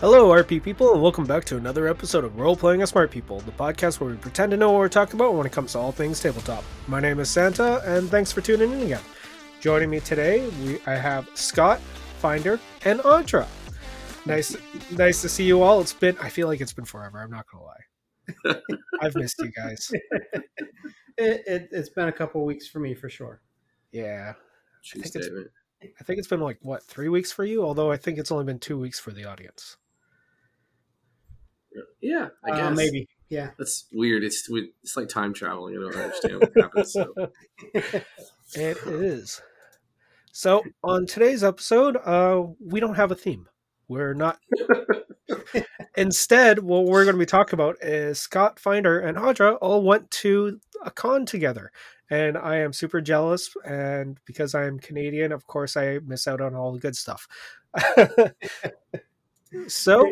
Hello, RP people, and welcome back to another episode of Role Playing as Smart People, the podcast where we pretend to know what we're talking about when it comes to all things tabletop. My name is Santa, and thanks for tuning in again. Joining me today, we I have Scott, Finder, and Audra. Nice, nice to see you all. It's been I feel like it's been forever. I'm not gonna lie. I've missed you guys. It, it, it's been a couple weeks for me for sure. Yeah, True I think it's- statement. I think it's been like what three weeks for you. Although I think it's only been two weeks for the audience. Yeah, I guess Uh, maybe. Yeah. that's weird. It's it's like time traveling. I don't understand what happens. So. It is. So on today's episode, uh, we don't have a theme. We're not. Instead, what we're going to be talking about is Scott Finder and Audra all went to a con together, and I am super jealous. And because I am Canadian, of course, I miss out on all the good stuff. so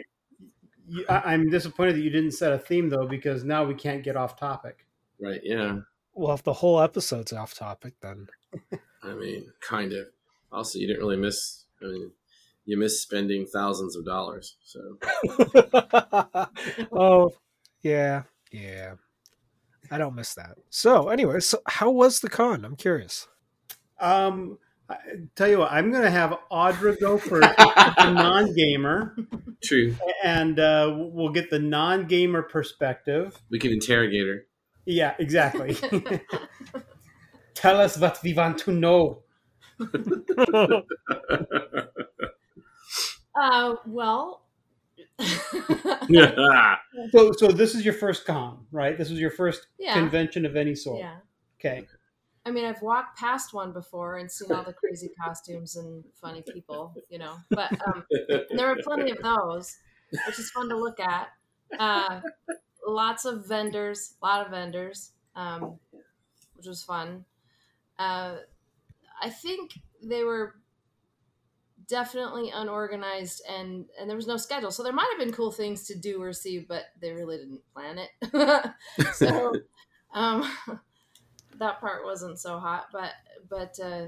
You, I, I'm disappointed that you didn't set a theme though, because now we can't get off topic. Right? Yeah. well, if the whole episode's off topic, then I mean, kind of. Also, you didn't really miss. I mean, you miss spending thousands of dollars. So oh, yeah, yeah. I don't miss that. So, anyway, so how was the con? I'm curious. Um, I, tell you what, I'm going to have Audra go first, a non-gamer, true. and uh, we'll get the non-gamer perspective. We can interrogate her. Yeah, exactly. Tell us what we want to know. Uh, well, yeah. So, so this is your first con, right? This was your first yeah, convention of any sort. yeah. Okay. I mean, I've walked past one before and seen all the crazy costumes and funny people, you know. But um, there were plenty of those, which is fun to look at. Uh, lots of vendors, a lot of vendors, um, which was fun. Uh, I think they were definitely unorganized and and there was no schedule so there might have been cool things to do or see but they really didn't plan it so um that part wasn't so hot but but uh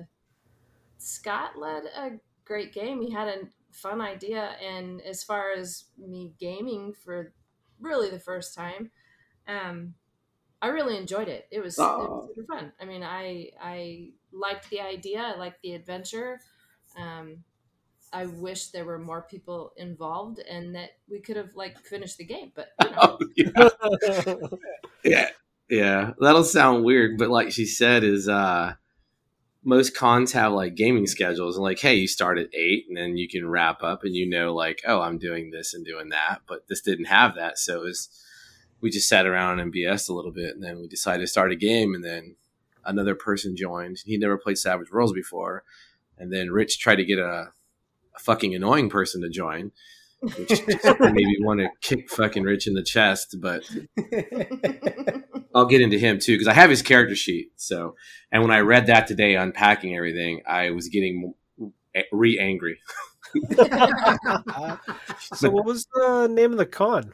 scott led a great game. He had a fun idea and as far as me gaming for really the first time um i really enjoyed it. It was, it was super fun. I mean i i liked the idea. I liked the adventure. Um I wish there were more people involved and that we could have like finished the game, but you know, Oh, yeah. yeah. Yeah. That'll sound weird, but like she said, is uh most cons have like gaming schedules and like, hey, you start at eight and then you can wrap up and you know like, oh, I'm doing this and doing that. But this didn't have that. So it was we just sat around and BS'd a little bit and then we decided to start a game and then another person joined. He'd never played Savage Worlds before. And then Rich tried to get a, a fucking annoying person to join, which just made want to kick fucking Rich in the chest, but I'll get into him too because I have his character sheet. So, and when I read that today, unpacking everything, I was getting re angry. so, what was the name of the con?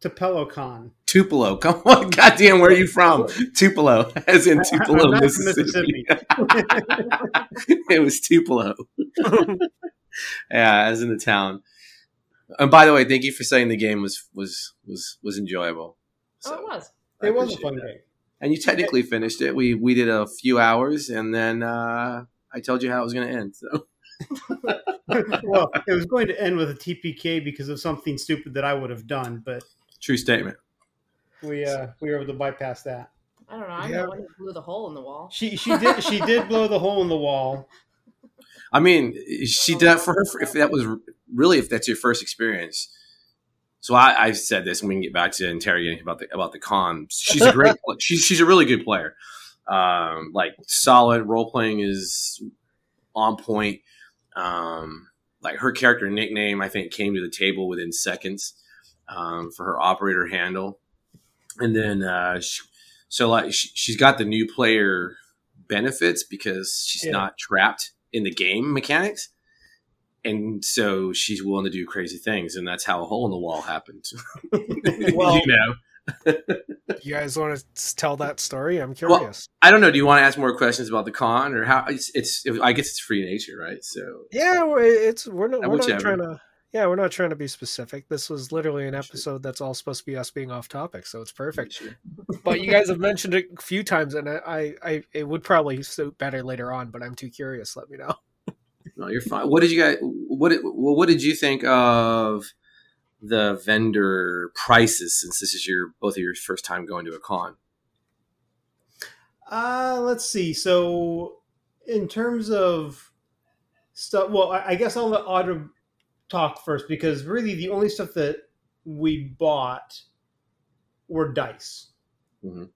Tupelo Con. Tupelo, come on, goddamn, where are you from? Tupelo, as in Tupelo, I'm not from Mississippi. it was Tupelo. yeah, as in the town. And by the way, thank you for saying the game was was was was enjoyable. oh, it was. I It was a fun that. game. And you technically finished it. We we did a few hours, and then uh, I told you how it was going to end. So well, it was going to end with a TPK because of something stupid that I would have done, but true statement. we uh, we were able to bypass that. I don't know. I'm Yeah. the one who blew the hole in the wall. She she did she did blow the hole in the wall. I mean, she did that for her. If that was really, if that's your first experience. So I, I've said this, and we can get back to interrogating about the about the con. She's a great. she's she's a really good player. Um, like solid role playing is on point. Um, like her character nickname, I think came to the table within seconds um, for her operator handle, and then uh, she, so like she, she's got the new player benefits because she's Yeah. not trapped in the game mechanics. And so she's willing to do crazy things, and that's how a hole in the wall happened. Well- you know, You guys want to tell that story? I'm Well, curious. I don't know. Do you want to ask more questions about the con, or how? It's, it's I guess it's free nature, right? So yeah, we're- it's we're not we're not trying to. Yeah, we're not trying to be specific. This was literally an episode that's all supposed to be us being off topic, so it's perfect. But you guys have mentioned it a few times, and I, I, I it would probably suit better later on. But I'm too curious. Let me know. No, you're fine. What did you guys? What well, what did you think of the vendor prices? Since this is your both of your first time going to a con. Uh, let's see. So, in terms of stuff, well, I, I guess I'll let Audra talk first because really the only stuff that we bought were dice. Mhm.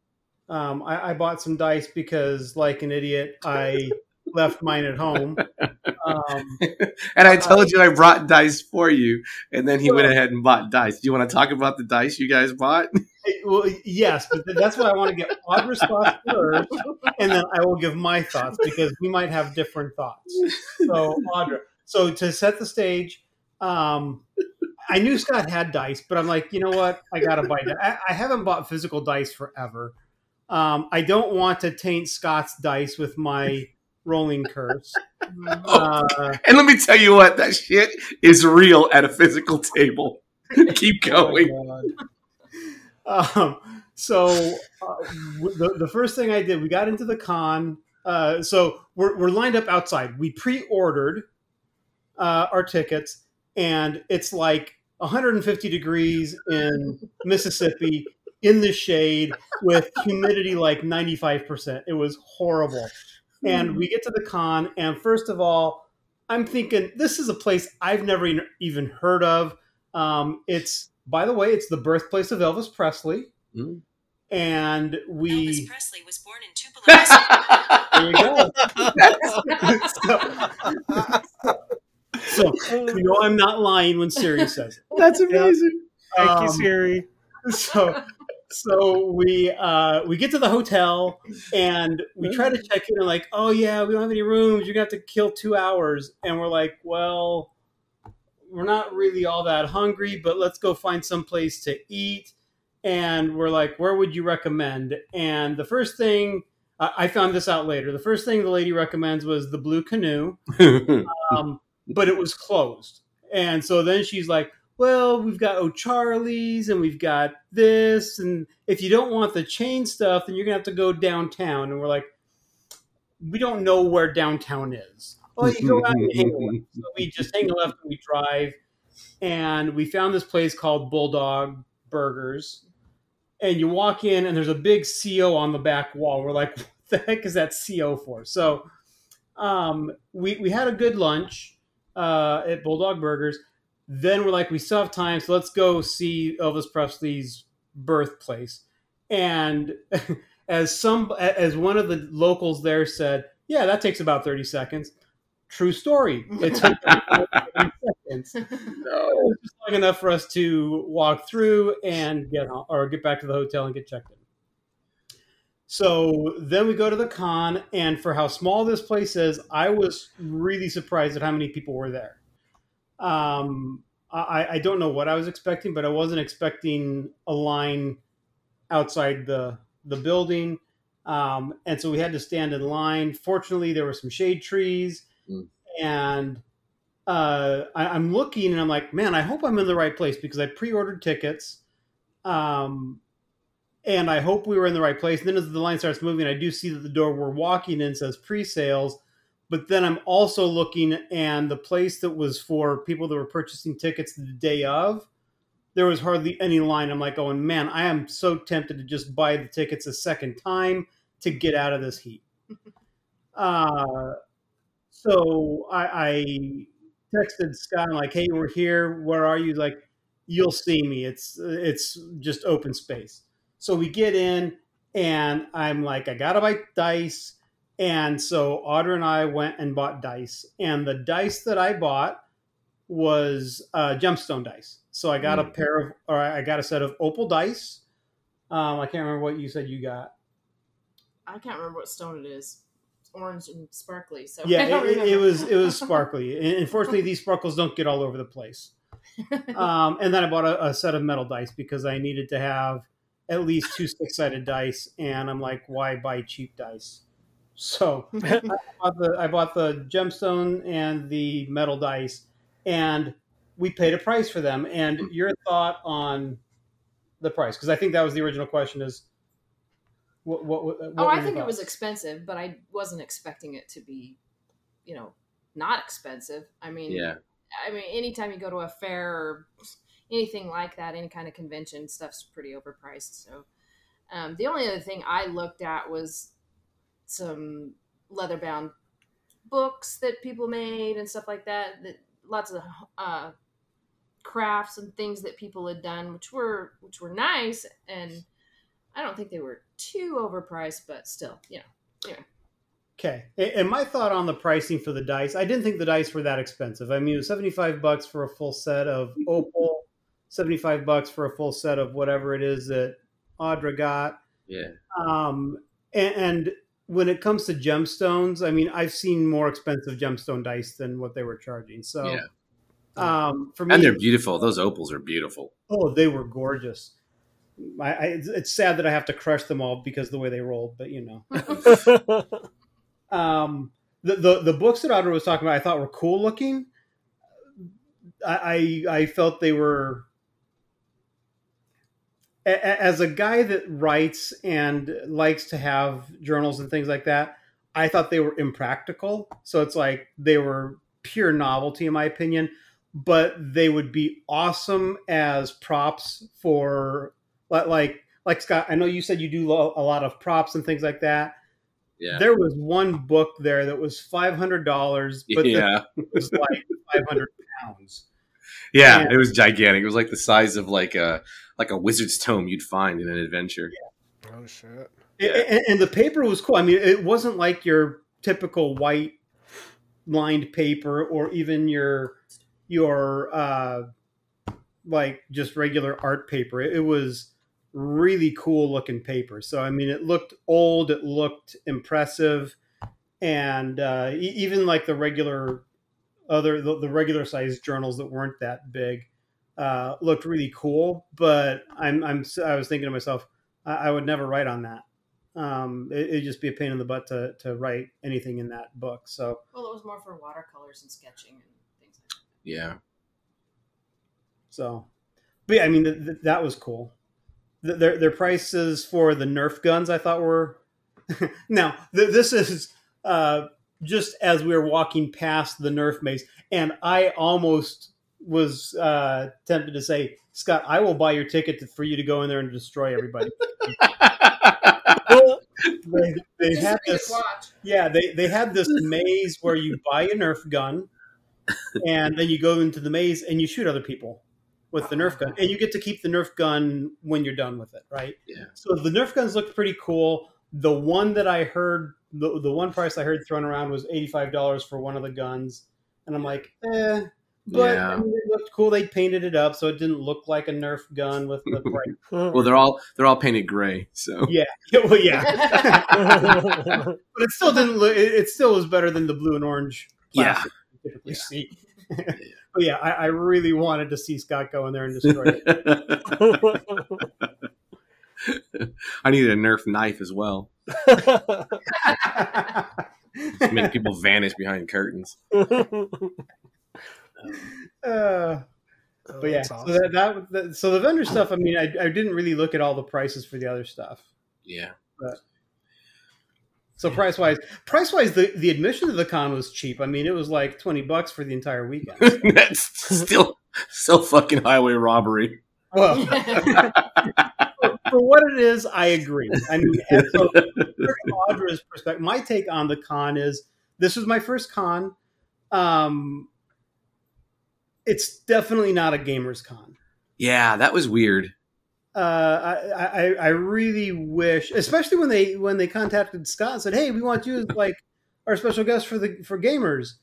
Um, I, I bought some dice because, like an idiot, I left mine at home. Um, and I told you I brought dice for you, and then he went ahead and bought dice. Do you want to talk about the dice you guys bought? well, yes, but that's why I want to get Audra's thoughts first, and then I will give my thoughts because we might have different thoughts. So, Audra, so to set the stage, um, I knew Scott had dice, but I'm like, you know what? I got to buy dice. I, I haven't bought physical dice forever. Um, I don't want to taint Scott's dice with my rolling curse. Uh, And let me tell you what, that shit is real at a physical table. Keep going. Oh. Um, so uh, w- the, the first thing I did, we got into the con. Uh, so we're, we're lined up outside. We pre-ordered uh, our tickets, and it's like 150 degrees in Mississippi in the shade with humidity like 95%. It was horrible. And we get to the con, and first of all, I'm thinking this is a place I've never even heard of. Um, it's, by the way, it's the birthplace of Elvis Presley. Mm. And we Elvis Presley was born in Tupelo, there you go. so you know I'm not lying when Siri says it. That's amazing. Thank you, Um, Siri. so so we uh we get to the hotel and we try to check in and like oh yeah we don't have any rooms you're gonna have to kill two hours and we're like well we're not really all that hungry but let's go find some place to eat and we're like where would you recommend and the first thing I I found this out later. The first thing the lady recommends was the Blue Canoe, um, but it was closed. And so then she's like, well, we've got O'Charlie's and we've got this. And if you don't want the chain stuff, then you're going to have to go downtown. And we're like, we don't know where downtown is. Well, you go out and hang a left. So we just hang a left and we drive. And we found this place called Bulldog Burgers. And you walk in and there's a big CO on the back wall. We're like, what the heck is that CO for? So um, we, we had a good lunch uh, at Bulldog Burgers then we're like, we still have time, so let's go see Elvis Presley's birthplace. And as some, as one of the locals there said, yeah, that takes about thirty seconds. True story. It took about 30 seconds. It was just long enough for us to walk through and get or get back to the hotel and get checked in. So then we go to the con, and for how small this place is, I was really surprised at how many people were there. Um, I, I don't know what I was expecting, but I wasn't expecting a line outside the the building, um, and so we had to stand in line. Fortunately, there were some shade trees, Mm. and uh, I, I'm looking and I'm like, man, I hope I'm in the right place because I pre-ordered tickets, um, and I hope we were in the right place. And then as the line starts moving, I do see that the door we're walking in says pre-sales but then I'm also looking and the place that was for people that were purchasing tickets the day of, there was hardly any line. I'm like, going, man, I am so tempted to just buy the tickets a second time to get out of this heat. uh, so I, I texted Scott, I'm like, hey, we're here. Where are you? He's Like, you'll see me. It's it's just open space. So we get in, and I'm like, I gotta buy dice. And so Audra and I went and bought dice. And the dice that I bought was uh, gemstone dice. So I got a pair of, or I got a set of opal dice. Um, I can't remember what you said you got. I can't remember what stone it is. It's orange and sparkly. So Yeah, it, it, it was it was sparkly. And Unfortunately, these sparkles don't get all over the place. Um, and then I bought a, a set of metal dice because I needed to have at least two six sided dice. And I'm like, why buy cheap dice? So I bought the I bought the gemstone and the metal dice, and we paid a price for them. And your thought on the price? Because I think that was the original question. Is what? What? what oh, I your think it was expensive, but I wasn't expecting it to be, you know, not expensive. I mean, Yeah. I mean, anytime you go to a fair or anything like that, any kind of convention, stuff's pretty overpriced. So, um, the only other thing I looked at was some leather bound books that people made and stuff like that. That lots of uh, crafts and things that people had done, which were which were nice, and I don't think they were too overpriced, but still, you know. Yeah. Okay. And my thought on the pricing for the dice, I didn't think the dice were that expensive. I mean, it was 75 bucks for a full set of Opal, 75 bucks for a full set of whatever it is that Audra got. Yeah. Um, and, and when it comes to gemstones, I mean, I've seen more expensive gemstone dice than what they were charging. So, Yeah. um, for me, And they're beautiful. Those opals are beautiful. oh, they were gorgeous. I, I, it's- it's sad that I have to crush them all because of the way they rolled, but you know. um, the, the the books that Audra was talking about, I thought were cool looking. I I, I felt they were. As a guy that writes and likes to have journals and things like that, I thought they were impractical. So it's like they were pure novelty, in my opinion. But they would be awesome as props for like like Scott. I know you said you do a lot of props and things like that Yeah. there was one book there that was five hundred dollars, but yeah. it was like five hundred pounds. Yeah. Yeah. It was gigantic. It was like the size of like a like a wizard's tome you'd find in an adventure. oh shit. And, and the paper was cool. I mean, it wasn't like your typical white lined paper or even your your uh, like just regular art paper. It, it was really cool looking paper. So I mean, it looked old. It looked impressive, and uh, e- even like the regular other the, the regular size journals that weren't that big uh, looked really cool. But I'm I'm I was thinking to myself, I, I would never write on that. Um, it, it'd just be a pain in the butt to to write anything in that book. So Well, it was more for watercolors and sketching and things like that. Yeah. So, but yeah, I mean, th- th- that was cool. Th- their their prices for the Nerf guns, I thought were. now, th- this is uh, just as we were walking past the Nerf maze, and I almost was uh, tempted to say, Scott, I will buy your ticket to, for you to go in there and destroy everybody. they they had so you could this. Yeah, they, they had this maze where you buy a Nerf gun and then you go into the maze and you shoot other people with the Nerf gun. And you get to keep the Nerf gun when you're done with it, right? Yeah. So the Nerf guns looked pretty cool. The one that I heard, the, the one price I heard thrown around was $85 for one of the guns. And I'm like, eh. But Yeah. I mean, it looked cool. They painted it up so it didn't look like a Nerf gun with the bright. Well, they're all they're all painted gray. So yeah, well, yeah. but it still didn't look. It, it still was better than the blue and orange. Yeah. plastic you Yeah. see. but yeah, I, I really wanted to see Scott go in there and destroy it. I needed a Nerf knife as well. to Make people vanish behind curtains. Uh, Oh, but yeah, that's so that, that, that so the vendor stuff. I mean, I, I didn't really look at all the prices for the other stuff. Yeah. So price wise, price wise, the, the admission to the con was cheap. I mean, it was like twenty bucks for the entire weekend. That's still still fucking highway robbery. Well, for, for what it is, I agree. I mean, so from Audra's perspective, my take on the con is this was my first con. Um, it's definitely not a gamers con. Yeah, that was weird. Uh, I, I I really wish, especially when they when they contacted Scott and said, "Hey, we want you as like our special guest for the for gamers,"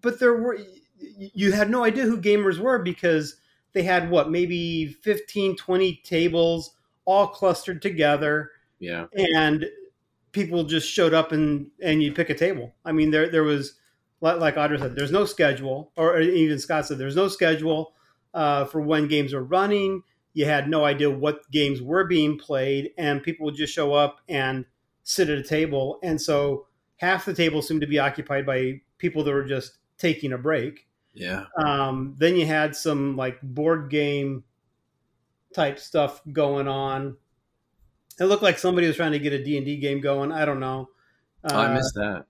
but there were you had no idea who gamers were because they had what maybe 15 20 tables all clustered together Yeah. and people just showed up and and you pick a table i mean there there was like, like audra said there's no schedule or even scott said there's no schedule uh, for when games are running you had no idea what games were being played and people would just show up and sit at a table and so half the table seemed to be occupied by people that were just taking a break Yeah. Um, then you had some like board game type stuff going on. It looked like somebody was trying to get a D and D game going. I don't know. Oh, I Uh, missed that.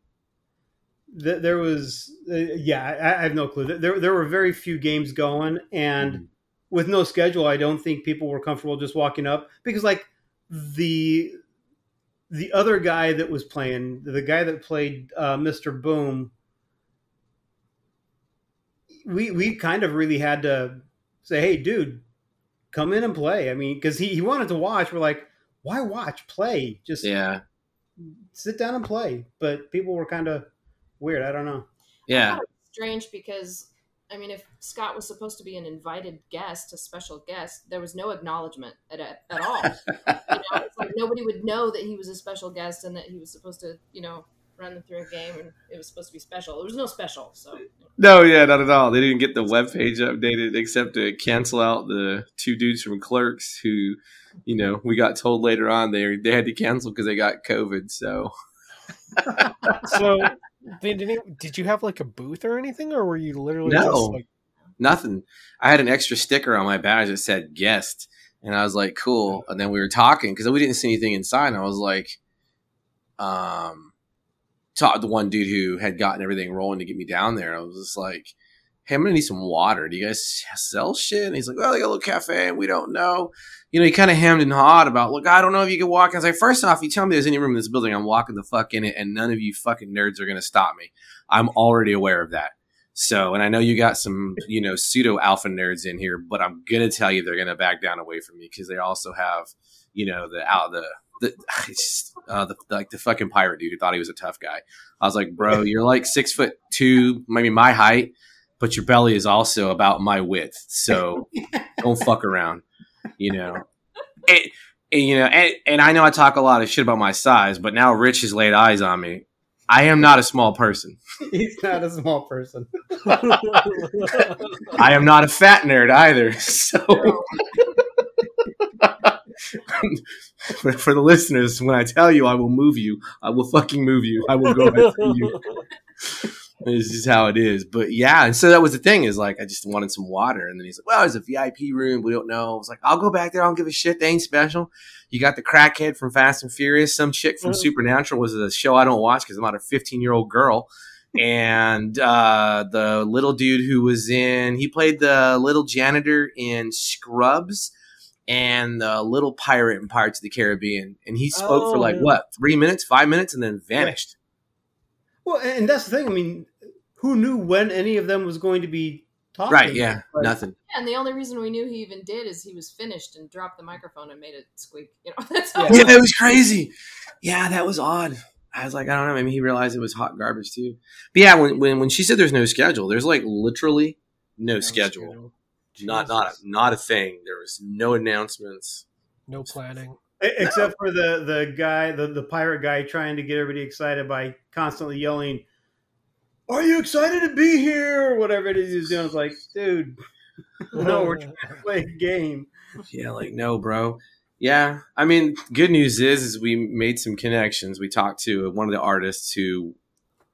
Th- there was, uh, yeah, I, I have no clue. There, there were very few games going, and Mhm. with no schedule, I don't think people were comfortable just walking up because, like, the the other guy that was playing, the guy that played uh, Mr. Boom, we we kind of really had to say, "Hey, dude, come in and play." I mean, because he he wanted to watch. We're like, "Why watch? Play! Just Yeah. sit down and play." But people were kind of weird. I don't know. Yeah. thought it was strange because I mean, if Scott was supposed to be an invited guest, a special guest, there was no acknowledgement at at, at all. you know, it's like nobody would know that he was a special guest and that he was supposed to, you know, run them through a game and it was supposed to be special. There was no special, so No, yeah, not at all. They didn't get the web page updated except to cancel out the two dudes from Clerks who, you know, we got told later on they they had to cancel because they got COVID. So So, did, did you have like a booth or anything, or were you literally No. just like, nothing. I had an extra sticker on my badge that said guest, and I was like, cool. And then we were talking because we didn't see anything inside. And I was like, um, talk the one dude who had gotten everything rolling to get me down there. I was just like, hey, I'm gonna need some water. Do you guys sell shit? And he's like, well, they got a little cafe, and we don't know. You know, he kind of hemmed and hawed about, look, I don't know if you can walk. I was like, first off, you tell me there's any room in this building, I'm walking the fuck in it, and none of you fucking nerds are gonna stop me. I'm already aware of that. So, and I know you got some, you know, pseudo alpha nerds in here, but I'm gonna tell you they're gonna back down away from me because they also have, you know, the out the the uh, the like the fucking pirate dude who thought he was a tough guy. I was like, bro, you're like six foot two, maybe my height, but your belly is also about my width. So don't fuck around, you know. And, and, you know, and, and I know I talk a lot of shit about my size, but now Rich has laid eyes on me. I am not a small person. He's not a small person. I am not a fat nerd either. So, for the listeners, when I tell you I will move you, I will fucking move you. I will go after you. This is how it is. But yeah, and so that was the thing is like I just wanted some water, and then he's like, "Well, there's a VIP room. We don't know." I was like, "I'll go back there. I don't give a shit. They ain't special." You got the crackhead from Fast and Furious. Some chick from Mhm. Supernatural was a show I don't watch because I'm not a 15 year old girl. And uh, the little dude who was in, he played the little janitor in Scrubs and the little pirate in Pirates of the Caribbean. And he spoke for Oh, like yeah. what, three minutes, five minutes, and then vanished. Well, and that's the thing. I mean, who knew when any of them was going to be talking? Right? Yeah, Like, nothing. Yeah, and the only reason we knew he even did is he was finished and dropped the microphone and made it squeak. You know, that's all. Yeah, it was crazy. Yeah, that was odd. I was like, I don't know. Maybe he realized it was hot garbage too. But yeah, when when, when she said there's no schedule, there's like literally no, schedule. Not not not a thing. There was no announcements. no planning. Except for the the guy, the, the pirate guy, trying to get everybody excited by constantly yelling, "Are you excited to be here?" Or whatever it is he's doing. It's like, dude, no, we're trying to play a game. Yeah, like no, bro. Yeah, I mean, good news is is we made some connections. We talked to one of the artists who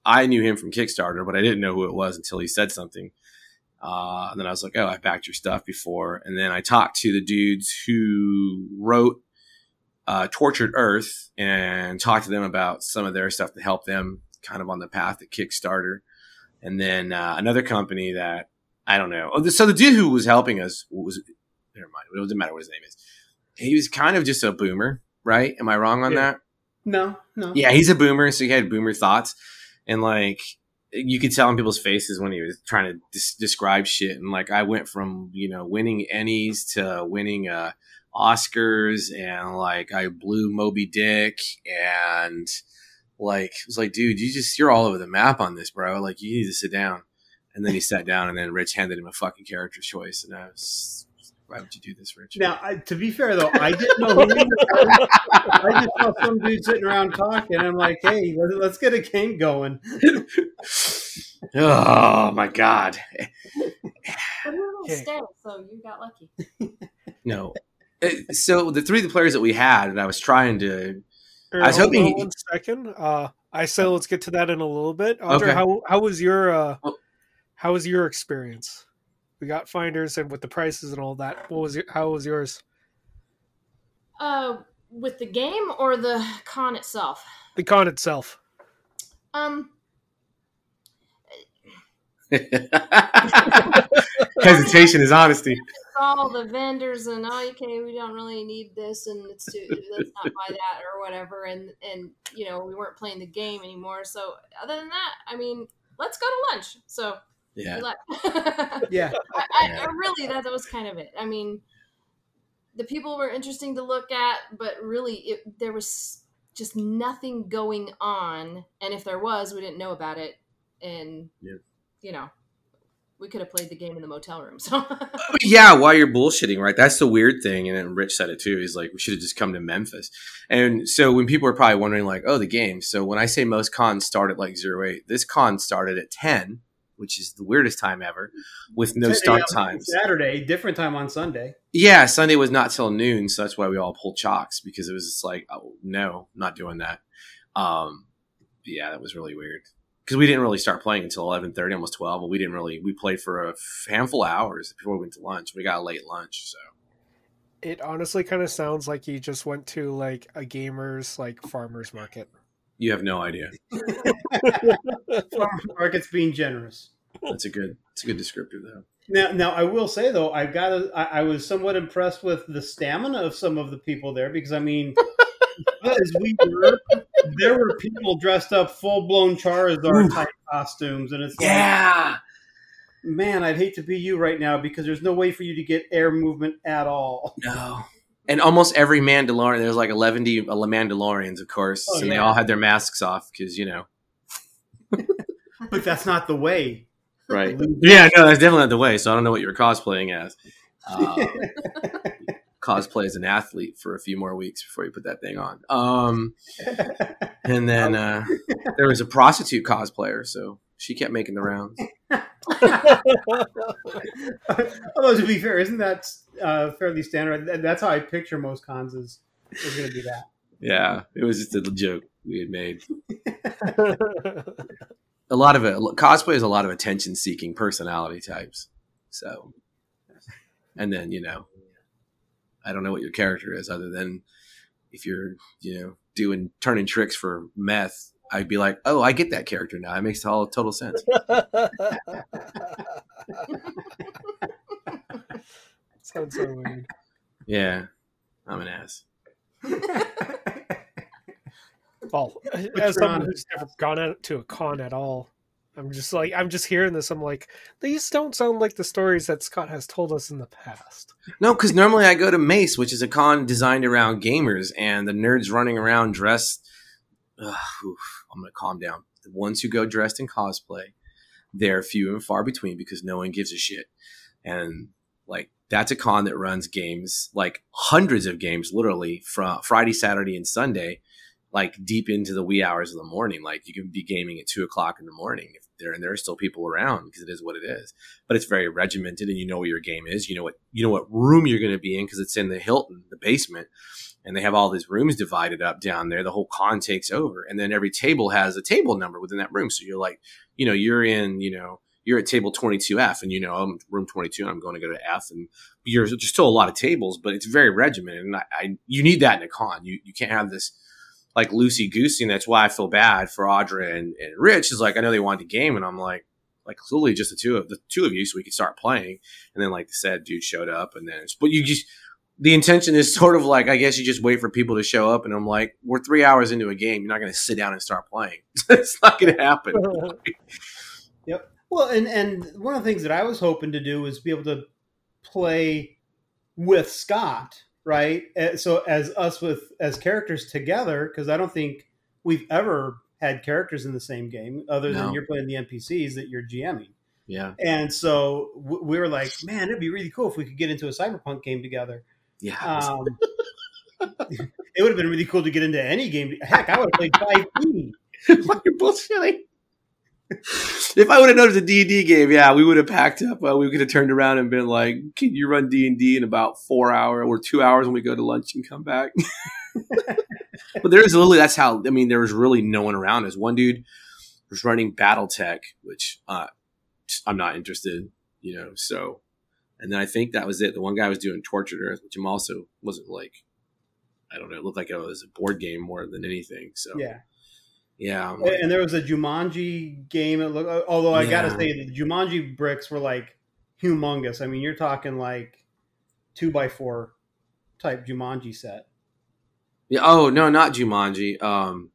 I knew him from Kickstarter, but I didn't know who it was until he said something. Uh, and then I was like, "Oh, I backed your stuff before." And then I talked to the dudes who wrote uh, "Tortured Earth" and talked to them about some of their stuff to help them kind of on the path to Kickstarter. And then uh, another company that I don't know. Oh, So the dude who was helping us was never mind. It doesn't matter what his name is. He was kind of just a boomer, right? Am I wrong on Yeah. that? No, no. Yeah, he's a boomer, so he had boomer thoughts, and like you could tell in people's faces when he was trying to des- describe shit. And like I went from you know winning Emmys to winning uh, Oscars, and like I blew Moby Dick, and like it was like, dude, you just you're all over the map on this, bro. Like you need to sit down. And then he sat down, and then Rich handed him a fucking character choice, and I was, why would you do this, Rich? Now, I, to be fair though, I didn't know who. I just saw some dude sitting around talking. I'm like, hey, let, let's get a game going. oh my god, But we were gonna Okay. stay, so you got lucky. no. Uh, So the three of the players that we had, and I was trying to. I was Hold hoping on he- one second. Uh, I say let's get to that in a little bit. Audra, Okay. how how was your uh, How was your experience? We got finders and with the prices and all that. What was your, how was yours? Uh, with the game or the con itself? The con itself. Um, Hesitation is honesty. all the vendors and oh, okay, we don't really need this, and it's too, let's not buy that or whatever, and and you know we weren't playing the game anymore. So other than that, I mean, let's go to lunch. So Yeah. we left. Yeah. I, I, I really that, that was kind of it. I mean, the people were interesting to look at, but really it, there was just nothing going on, and if there was, we didn't know about it, and Yeah. You know. We could have played the game in the motel room. So yeah, while you're bullshitting, right? That's the weird thing. And then Rich said it too. He's like, we should have just come to Memphis. And so when people are probably wondering, like, oh, the game. So when I say most cons start at like zero eight, this con started at 10, which is the weirdest time ever with no start a.m. times. Saturday, different time on Sunday. Yeah, Sunday was not till noon. So that's why we all pulled chocks because it was just like, oh, no, not doing that. Um, yeah, that was really weird. Because we didn't really start playing until eleven thirty, almost twelve, and we didn't really we played for a handful of hours before we went to lunch. We got a late lunch, so It honestly kind of sounds like you just went to like a gamer's like farmer's market. you have no idea. Farmers markets being generous. That's a good. It's a good descriptor though. Now, now I will say though, I've got. To, I, I was somewhat impressed with the stamina of some of the people there because I mean, as we were, there were people dressed up full blown Charizard type costumes, and it's like, Yeah, man, I'd hate to be you right now because there's no way for you to get air movement at all. no. And almost every Mandalorian, there's like eleven Mandalorians, of course, Oh, and they all had their masks off because you know, But that's not the way. right? yeah, no, that's definitely not the way. So I don't know what you were cosplaying as. Uh, cosplay as an athlete for a few more weeks before you put that thing on. Um, and then uh, there was a prostitute cosplayer, so she kept making the rounds. Although to be fair, isn't that uh, fairly standard? That's how I picture most cons is, is going to be that. Yeah, it was just a joke we had made. A lot of it, cosplay is a lot of attention-seeking personality types. So, and then you know, I don't know what your character is, other than if you're you know doing turning tricks for meth. I'd be like, oh, I get that character now. It makes all total sense. Sounds so weird. Yeah, I'm an ass. Well, as someone who's never gone out to a con at all, I'm just like I'm just hearing this. I'm like, these don't sound like the stories that Scott has told us in the past. No, because normally I go to Mace, which is a con designed around gamers, and the nerds running around dressed. Oof, I'm gonna calm down. The ones who go dressed in cosplay, they're few and far between because no one gives a shit. And like that's a con that runs games, like hundreds of games, literally from Friday, Saturday, and Sunday, like deep into the wee hours of the morning. Like you can be gaming at two o'clock in the morning if there and there are still people around because it is what it is. But it's very regimented and you know where your game is you know what you know what room you're going to be in because it's in the hilton the basement and they have all these rooms divided up down there. The whole con takes over and then every table has a table number within that room. So you're like you know you're in you know you're at table 22f and you know i'm room 22 and i'm going to go to f and you're there's still a lot of tables but it's very regimented and I, I you need that in a con. You you can't have this like loosey goosey and that's why i feel bad for audra and, and rich is like i know they wanted the game and i'm like like clearly just the two of the two of you so we could start playing. And then like the said dude showed up and then but you just the intention is sort of like i guess you just wait for people to show up and i'm like we're three hours into a game you're not going to sit down and start playing. It's not going to happen. Yep. Well, and and one of the things that I was hoping to do was be able to play with Scott, right? Uh, So as us with as characters together, because I don't think we've ever had characters in the same game, other than you're playing the NPCs that you're GMing. yeah And so we were like, man, it'd be really cool if we could get into a cyberpunk game together. yeah Um, it would have been really cool to get into any game. Heck, I would have played 5e. You're bullshitting. if I would have known it was a D&D game, yeah, we would have packed up. Uh, we could have turned around and been like, "Can you run D&D in about four hours or two hours when we go to lunch and come back?" but there's literally that's how. I mean, there was really no one around. As one dude was running BattleTech, which uh, I'm not interested, you know. So, and then I think that was it. The one guy was doing Tortured Earth, which I'm also wasn't like, I don't know, it looked like it was a board game more than anything. So Yeah. Yeah, I'm And there was a Jumanji game. Looked, although I gotta say, the Jumanji bricks were like humongous. I mean, you're talking like two by four type Jumanji set yeah. Oh no, not Jumanji. Um,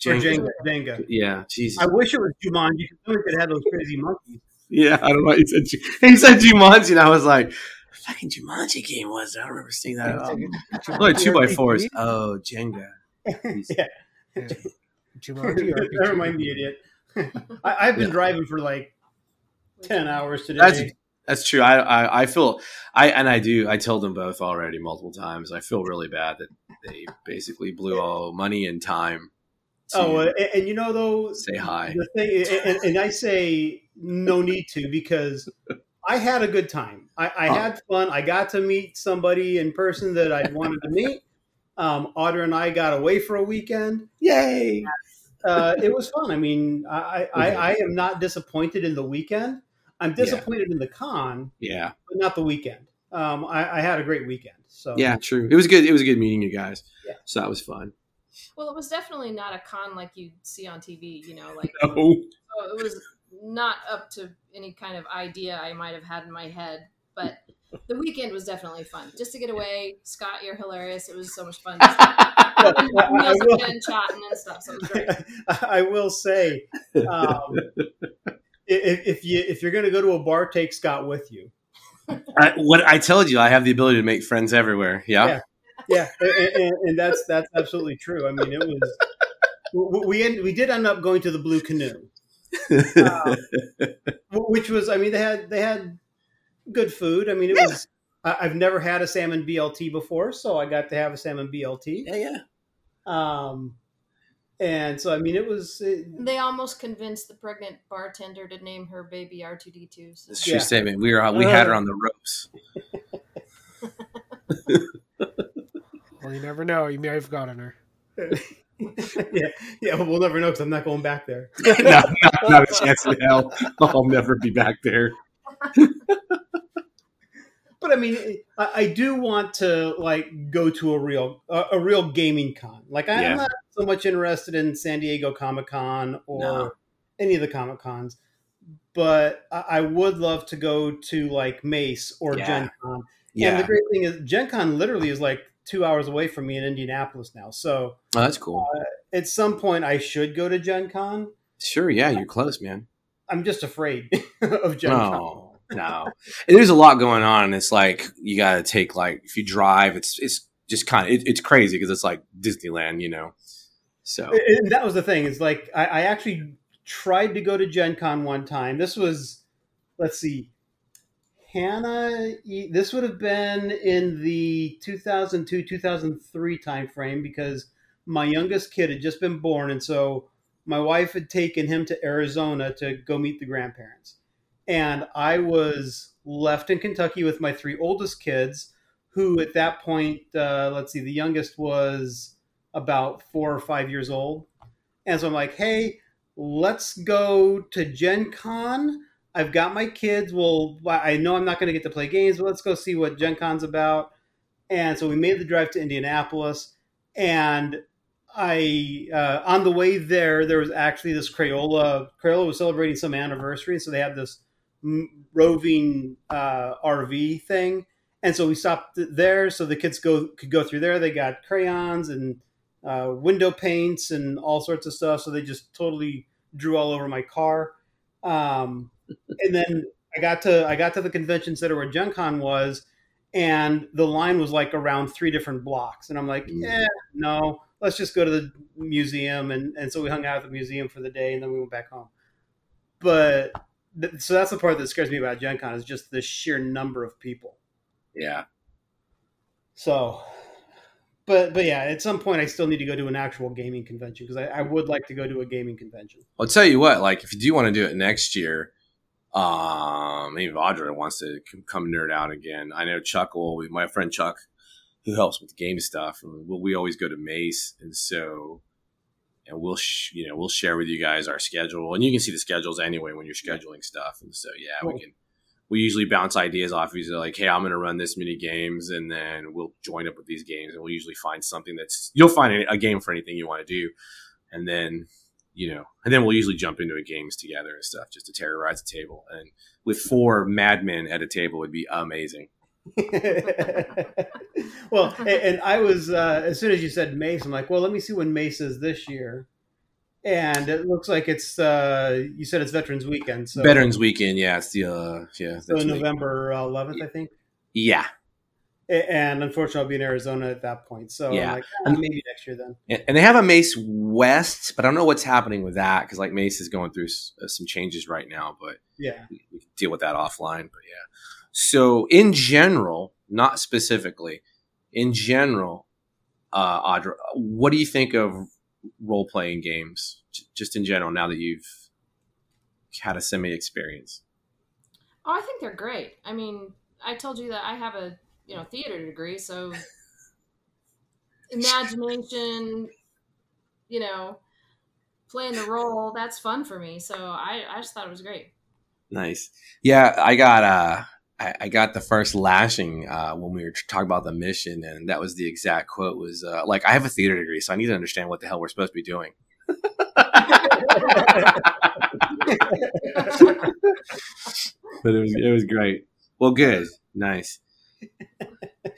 Jenga. Jenga. Jenga. Yeah, Jesus. I wish it was Jumanji because we could have those crazy monkeys. Yeah, I don't know. He said he said Jumanji, and I was like, "Fucking Jumanji game was." it? I don't remember seeing that. at all. Like two by fours. Oh, Jenga. yeah, Jumanji RPG. never mind the idiot. I, I've been Yeah. driving for like ten hours today. That's that's true. I, I I feel I and I do. I told them both already multiple times. I feel really bad that they basically blew all money and time. Oh, and, and you know though, say hi. the thing, and, and I say no need to because I had a good time. I, I Oh. had fun. I got to meet somebody in person that I wanted to meet. Um, Audra and I got away for a weekend. Yay! Uh, it was fun. I mean, I, I, I am not disappointed in the weekend. I'm disappointed in the con, Yeah, but not the weekend. Um, I, I had a great weekend. So yeah, true. It was good. It was a good meeting you guys. Yeah. So that was fun. Well, it was definitely not a con like you see on TV. You know, like so it was not up to any kind of idea I might have had in my head. But the weekend was definitely fun. Just to get away, Scott, you're hilarious. It was so much fun. Just I, I will, and chatting and stuff. So it was great. I will say, um, if, if you if you're going to go to a bar, take Scott with you. I, what I told you, I have the ability to make friends everywhere. Yeah. Yeah. Yeah, and, and, and that's that's absolutely true. I mean, it was we we, end, we did end up going to the Blue Canoe, Um, which was I mean they had they had good food. I mean, it was I- I've never had a salmon BLT before, so I got to have a salmon BLT. yeah, yeah. Um, and so I mean, it was it, They almost convinced the pregnant bartender to name her baby R2D2. So. It's true Yeah. statement. We were we had her on the ropes. Well, you never know. You may have gotten her. yeah yeah. Well, we'll never know because I'm not going back there. no, not, not a chance in hell. I'll never be back there. But I mean, I, I do want to like go to a real a, a real gaming con. Like I, Yeah. I'm not so much interested in San Diego Comic Con or No. any of the Comic Cons, but I, I would love to go to like Mace or Yeah. Gen Con. Yeah. And Yeah, the great thing is, Gen Con literally is like two hours away from me in Indianapolis now. So oh, that's cool. Uh, at some point, I should go to Gen Con. Sure, yeah, you're close, man. I'm just afraid of Gen Con. No, there's a lot going on, and it's like you got to take like if you drive, it's it's just kind of it, it's crazy because it's like Disneyland, you know. So And that was the thing. Is like I, I actually tried to go to Gen Con one time. This was, let's see, Hannah. This would have been in the 2002 2003 time frame because my youngest kid had just been born, and so my wife had taken him to Arizona to go meet the grandparents, and I was left in Kentucky with my three oldest kids. Who at that point, uh, let's see, the youngest was about four or five years old. And so I'm like, hey, let's go to Gen Con. I've got my kids. Well, I know I'm not going to get to play games, but let's go see what Gen Con's about. And so we made the drive to Indianapolis. And I, uh, on the way there, there was actually this Crayola. Crayola was celebrating some anniversary. And so they had this roving uh, RV thing. And so we stopped there so the kids go could go through there. They got crayons and uh, window paints and all sorts of stuff. So they just totally drew all over my car. Um, and then I got to I got to the convention center where Gen Con was, and the line was like around three different blocks. And I'm like, Mm. yeah, no, let's just go to the museum. And, and so we hung out at the museum for the day, and then we went back home. But th- so that's the part that scares me about Gen Con is just the sheer number of people. yeah, So, but but yeah, at some point I still need to go to an actual gaming convention because I, I would like to go to a gaming convention. I'll tell you what. Like, if you do want to do it next year, um, maybe Audra wants to come nerd out again. I know Chuck will. My friend Chuck, who helps with the game stuff, we always go to Mace, and so and we'll sh- you know we'll share with you guys our schedule, and you can see the schedules anyway when you're scheduling stuff. And so yeah, Cool. we can. We usually bounce ideas off each other, like, "Hey, I'm going to run this many games," and then we'll join up with these games, and we'll usually find something that's you'll find a, a game for anything you want to do, and then you know, and then we'll usually jump into a games together and stuff just to terrorize the table. And with four madmen at a table would be amazing. well, and, and I was uh, as soon as you said Mace, I'm like, well, let me see when Mace is this year, and it looks like it's uh, you said it's Veterans Weekend, so Veterans Weekend, yeah, it's the uh, yeah, so. November uh, 11th, I think. yeah, And unfortunately, I'll be in Arizona at that point, so Yeah. I'm like, ah, maybe next year then. and they have a Mace West, but I don't know what's happening with that because like Mace is going through uh, some changes right now, but Yeah. we can deal with that offline. But yeah, so in general, not specifically, in general, uh, Audra, what do you think of role playing games, J- just in general? Now that you've had a semi experience, Oh, I think they're great. I mean, I told you that I have a you know theater degree, so imagination, you know, playing the role that's fun for me. So I I just thought it was great. nice. Yeah, I got uh, I, I got the first lashing uh, when we were talking about the mission, and that was the exact quote was uh, like, "I have a theater degree, so I need to understand what the hell we're supposed to be doing." but it was it was great. Well, good, nice.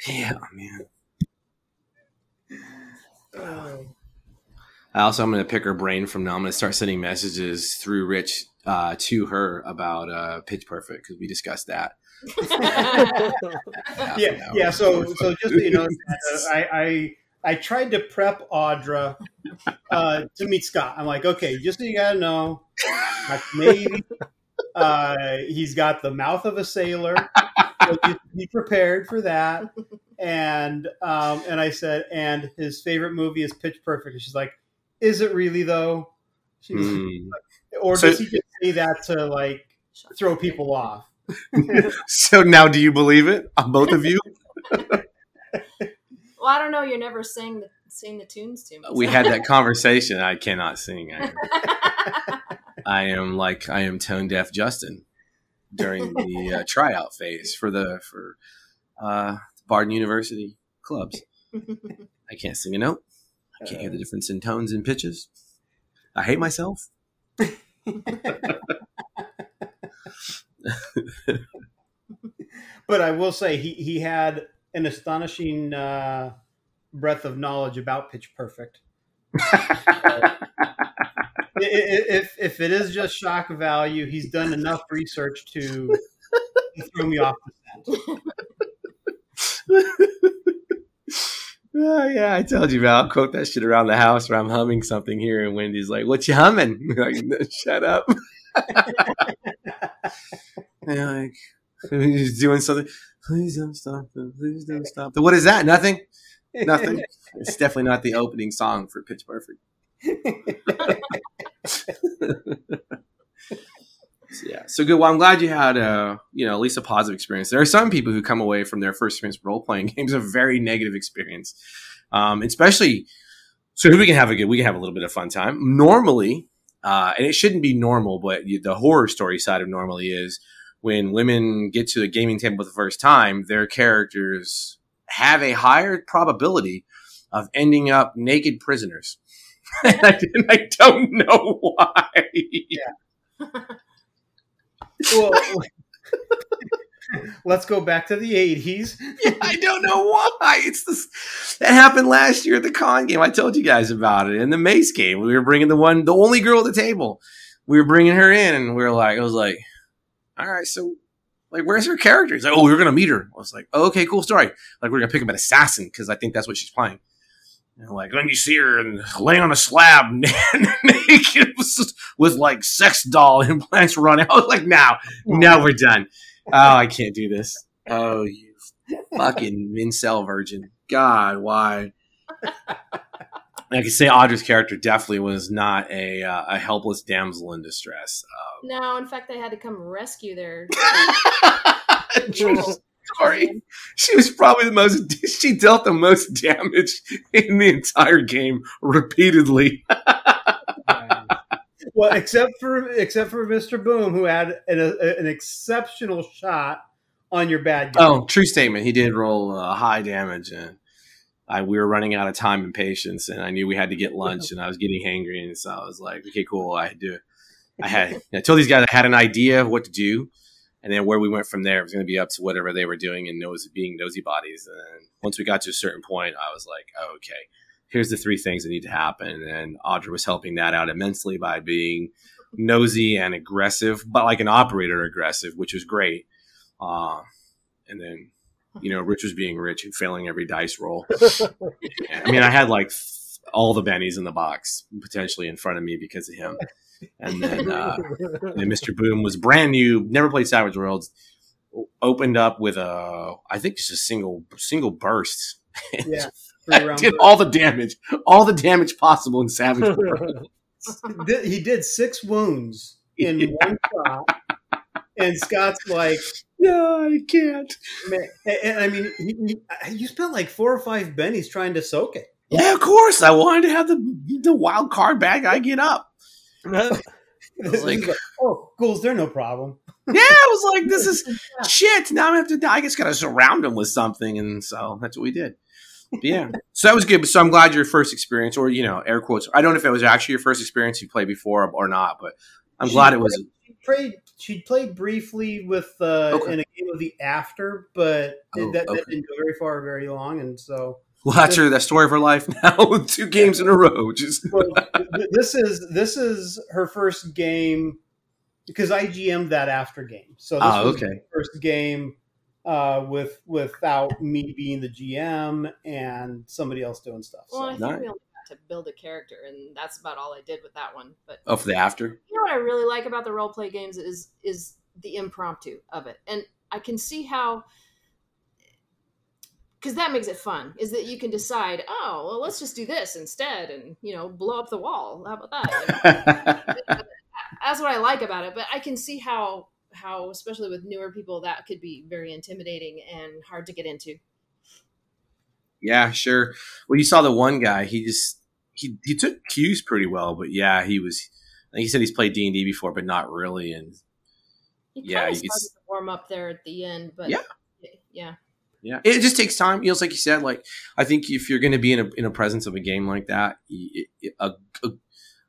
Yeah, man. I also I'm going to pick her brain from now. I'm going to start sending messages through Rich uh, to her about uh, Pitch Perfect because we discussed that. yeah, yeah. So, so just so you know, I, I, I tried to prep Audra uh, to meet Scott. I'm like, okay, just so you gotta know, like, maybe uh, he's got the mouth of a sailor. So just be prepared for that. And um, and I said, and his favorite movie is Pitch Perfect. And she's like, is it really though? She's, Mm. Or So- does he just say that to like throw people off? So now, do you believe it, Uh, both of you? well, I don't know. You're never saying the sing the tunes to me. We had that conversation. I cannot sing. I am, I am like I am tone deaf Justin during the uh, tryout phase for the for uh, Barden University clubs. I can't sing a note. I can't hear the difference in tones and pitches. I hate myself. but I will say he he had an astonishing uh, breadth of knowledge about Pitch Perfect. I- if if it is just shock value, he's done enough research to throw me off the scent. Oh, yeah, I told you about. I'll quote that shit around the house where I'm humming something here, and Wendy's like, "What you humming?" like, "No, shut up. and like, he's doing something. Please don't stop. Please don't stop. it." What is that? Nothing. Nothing. it's definitely not the opening song for Pitch Perfect. So, yeah. So good. Well, I'm glad you had a you know at least a positive experience. There are some people who come away from their first experience role playing games a very negative experience, um, especially. So we can have a good, we can have a little bit of fun time. Normally, uh, and it shouldn't be normal, but the horror story side of normally is when women get to the gaming table for the first time, their characters have a higher probability of ending up naked prisoners. and I, I don't know why. well, let's go back to the eighties. I don't know why. It's this that happened last year at the con game. I told you guys about it. In the Mace game, we were bringing the one, the only girl at the table. We were bringing her in, and we were like, I was like, all right, so like, where's her character? He's like, oh, we are gonna meet her. I was like, oh, okay, cool story. Like, we're gonna pick up an assassin because I think that's what she's playing. And like, then you see her and laying on a slab naked with like sex doll implants running. I was like, now, now we're done. Oh, I can't do this. Oh, you fucking incel virgin. God, why? I can say Audra's character definitely was not a uh, a helpless damsel in distress. no, in fact, they had to come rescue their. Um, true story. She was probably the most. She dealt the most damage in the entire game repeatedly. well, except for except for Mr. Boom, who had an, a, an exceptional shot on your bad guy. Oh, true statement. He did roll uh, high damage, and I we were running out of time and patience, and I knew we had to get lunch, and I was getting hangry, and so I was like, okay, cool. I to. I had I told these guys I had an idea of what to do, and then where we went from there was going to be up to whatever they were doing and nosy being nosy bodies. And once we got to a certain point, I was like, oh, okay, here's the three things that need to happen. And Audra was helping that out immensely by being nosy and aggressive, but like an operator aggressive, which was great. Uh, and then, you know, Rich was being rich and failing every dice roll. I mean, I had like all the bennies in the box potentially in front of me because of him. And then, uh, and Mr. Boom was brand new, never played Savage Worlds. Opened up with a, I think just a single single burst. Yeah, did all the damage, all the damage possible in Savage Worlds. he did six wounds in yeah. one shot, and Scott's like, "No, I can't." Man, and, I mean, he, he, you spent like four or five bennies trying to soak it. Yeah, of course. I wanted to have the the wild card bad guy get up. like, oh, ghouls, they're no problem. yeah, I was like, this is shit. Now I have to. I just gotta surround him with something, and so that's what we did. Yeah, so that was good. So I'm glad your first experience, or you know, air quotes. I don't know if it was actually your first experience you played before or not, but I'm she glad it was. She played. She played briefly with uh, okay. in a game of the After, but oh, that, okay. that didn't go very far, very long, and so well, that's her that story of her life now two games in a row. Just well, this is this is her first game because I GM'd that after game. So this oh, okay. first game uh, with without me being the GM and somebody else doing stuff. Well, so. I think nice. we only got to build a character, and that's about all I did with that one. But oh, for the after, you know what I really like about the role play games is is the impromptu of it, and I can see how because that makes it fun is that you can decide oh well let's just do this instead and you know blow up the wall how about that that's what i like about it but i can see how how especially with newer people that could be very intimidating and hard to get into yeah sure well you saw the one guy he just he, he took cues pretty well but yeah he was like he said he's played d&d before but not really and he yeah you could warm up there at the end but yeah yeah yeah, it just takes time. You know, it's like you said. Like I think if you're going to be in a in a presence of a game like that, a, a,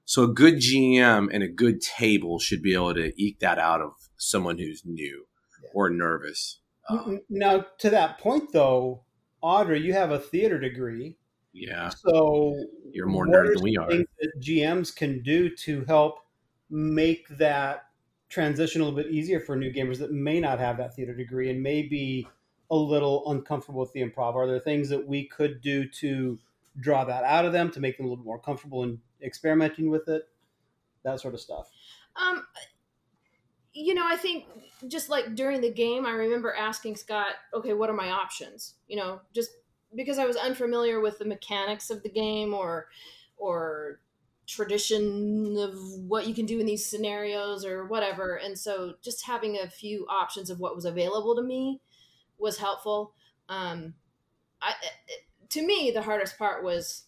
so a good GM and a good table should be able to eke that out of someone who's new yeah. or nervous. Um, now, to that point, though, Audra, you have a theater degree. Yeah. So you're more nerd than we are. Things that GMs can do to help make that transition a little bit easier for new gamers that may not have that theater degree and may be a little uncomfortable with the improv? Are there things that we could do to draw that out of them to make them a little more comfortable in experimenting with it? That sort of stuff. Um, you know, I think just like during the game, I remember asking Scott, okay, what are my options? You know, just because I was unfamiliar with the mechanics of the game or, or tradition of what you can do in these scenarios or whatever. And so just having a few options of what was available to me was helpful. Um, I, to me, the hardest part was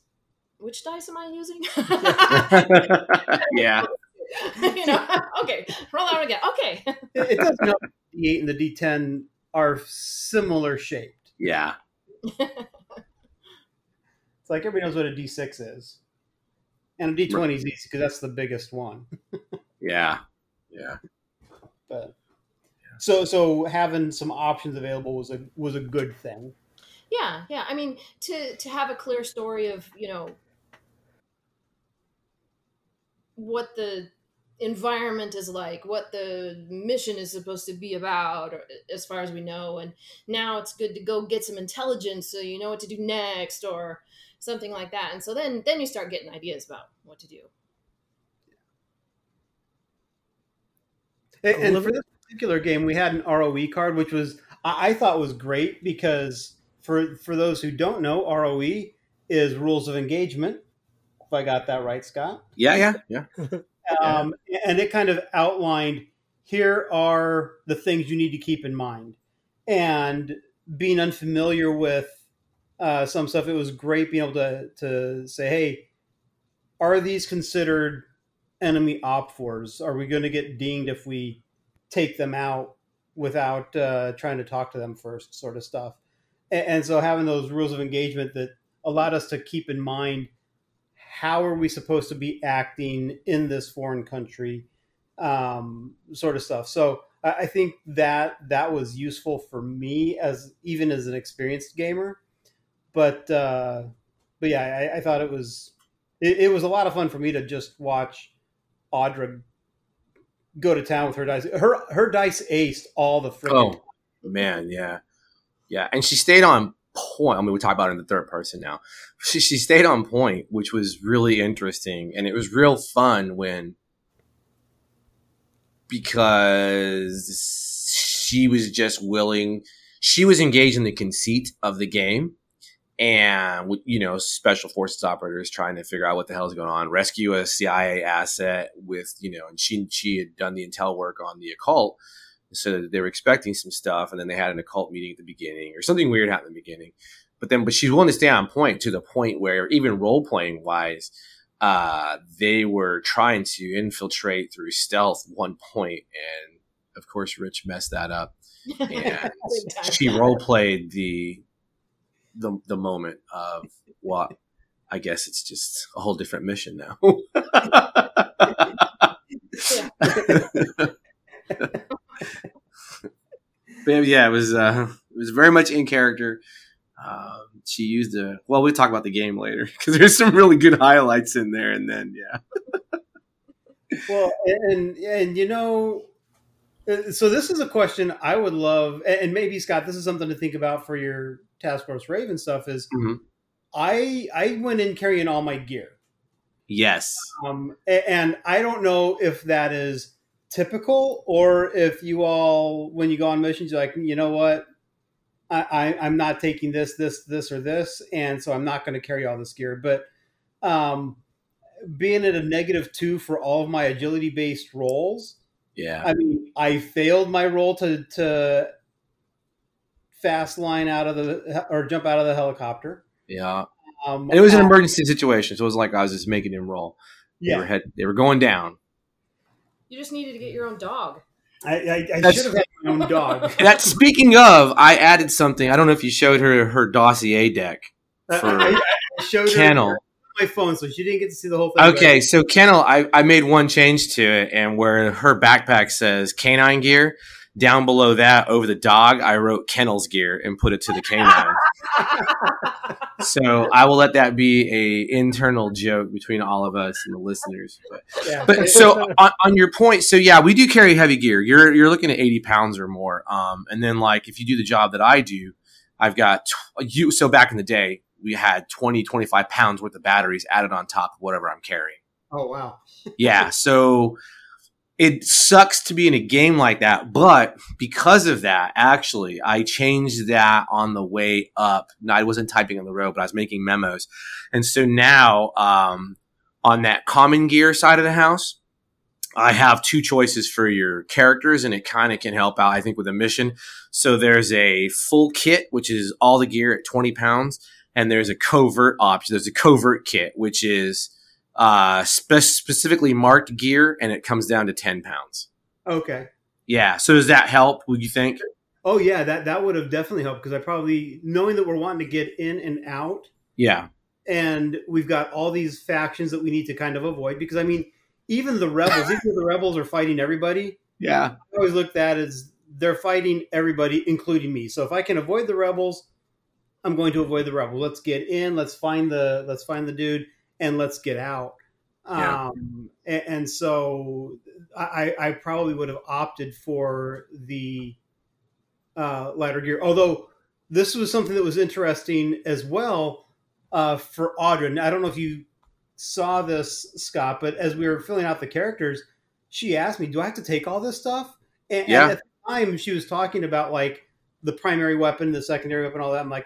which dice am I using? yeah. you know, okay, roll out again. Okay. it, it does help. The eight and the D10 are similar shaped. Yeah. it's like everybody knows what a D6 is, and a D20 is easy because that's the biggest one. yeah. Yeah. But so so having some options available was a was a good thing. Yeah, yeah. I mean, to to have a clear story of you know what the environment is like, what the mission is supposed to be about, as far as we know. And now it's good to go get some intelligence so you know what to do next, or something like that. And so then then you start getting ideas about what to do. And, and for this particular game, we had an ROE card, which was I, I thought was great because for for those who don't know, ROE is rules of engagement. If I got that right, Scott. Yeah, yeah, yeah. um, and it kind of outlined here are the things you need to keep in mind. And being unfamiliar with uh, some stuff, it was great being able to to say, hey, are these considered enemy OPFORs? Are we going to get dinged if we take them out without uh, trying to talk to them first, sort of stuff? And, and so having those rules of engagement that allowed us to keep in mind how are we supposed to be acting in this foreign country, um, sort of stuff. So I, think that that was useful for me as even as an experienced gamer. But uh, but yeah, I, I thought it was it, it was a lot of fun for me to just watch Audra go to town with her dice. Her her dice aced all the freaking. Oh man, yeah, yeah, and she stayed on point. I mean, we talk about it in the third person now. She she stayed on point, which was really interesting, and it was real fun when because she was just willing. She was engaged in the conceit of the game, and you know special forces operators trying to figure out what the hell is going on rescue a cia asset with you know and she she had done the intel work on the occult so they were expecting some stuff and then they had an occult meeting at the beginning or something weird happened in the beginning. But then but she's willing to stay on point to the point where even role playing wise uh they were trying to infiltrate through stealth one point and of course rich messed that up. And she role played the the the moment of what I guess it's just a whole different mission now. but yeah, it was uh, it was very much in character. Um, she used a well. We'll talk about the game later because there's some really good highlights in there, and then yeah. well, and and you know, uh, so this is a question I would love, and maybe Scott, this is something to think about for your Task Force Raven stuff. Is mm-hmm. I I went in carrying all my gear. Yes. Um, and I don't know if that is typical or if you all, when you go on missions, you're like, you know what, I, I am not taking this, this, this, or this, and so I'm not going to carry all this gear. But um, being at a negative two for all of my agility based rolls yeah. I mean, I failed my roll to to fast line out of the or jump out of the helicopter. Yeah. Um, and it was an emergency situation, so it was like I was just making him roll. They Yeah. were head, they were going down. You just needed to get your own dog. I, I, I should have had my own dog. That speaking of, I added something. I don't know if you showed her her dossier deck. For I, I showed Kennel. on my phone, so she didn't get to see the whole thing. Okay, so Kennel, I, I made one change to it, and where her backpack says canine gear, down below that over the dog, I wrote Kennel's gear and put it to the canine. so I will let that be a internal joke between all of us and the listeners. But, Yeah. but so on, on your point, so yeah, we do carry heavy gear. You're you're looking at eighty pounds or more. Um, and then like if you do the job that I do, I've got tw- you. So back in the day, we had 20, 25 pounds worth of batteries added on top of whatever I'm carrying. oh wow. Yeah, so it sucks to be in a game like that, but because of that, actually, I changed that on the way up. I wasn't typing on the road, but I was making memos, and so now um, on that common gear side of the house, I have two choices for your characters, and it kind of can help out, I think, with a mission. So there's a full kit, which is all the gear at 20 pounds, and there's a covert option. There's a covert kit, which is uh, spe- specifically marked gear, and it comes down to 10 pounds. Okay. Yeah. So does that help? Would you think? Oh yeah, that that would have definitely helped because I probably knowing that we're wanting to get in and out, Yeah. and we've got all these factions that we need to kind of avoid. Because I mean, even the rebels, even the rebels are fighting everybody, Yeah. I always looked at that as they're fighting everybody, including me. So if I can avoid the rebels, I'm going to avoid the rebel. Let's get in. Let's find the let's find the dude, and let's get out. Yeah. Um, and, and so I, I probably would have opted for the uh, lighter gear. Although this was something that was interesting as well uh, for Audra. And I don't know if you saw this, Scott, but as we were filling out the characters, she asked me, "Do I have to take all this stuff?" And, Yeah. and at the time, she was talking about like the primary weapon, the secondary weapon, all that. I'm like,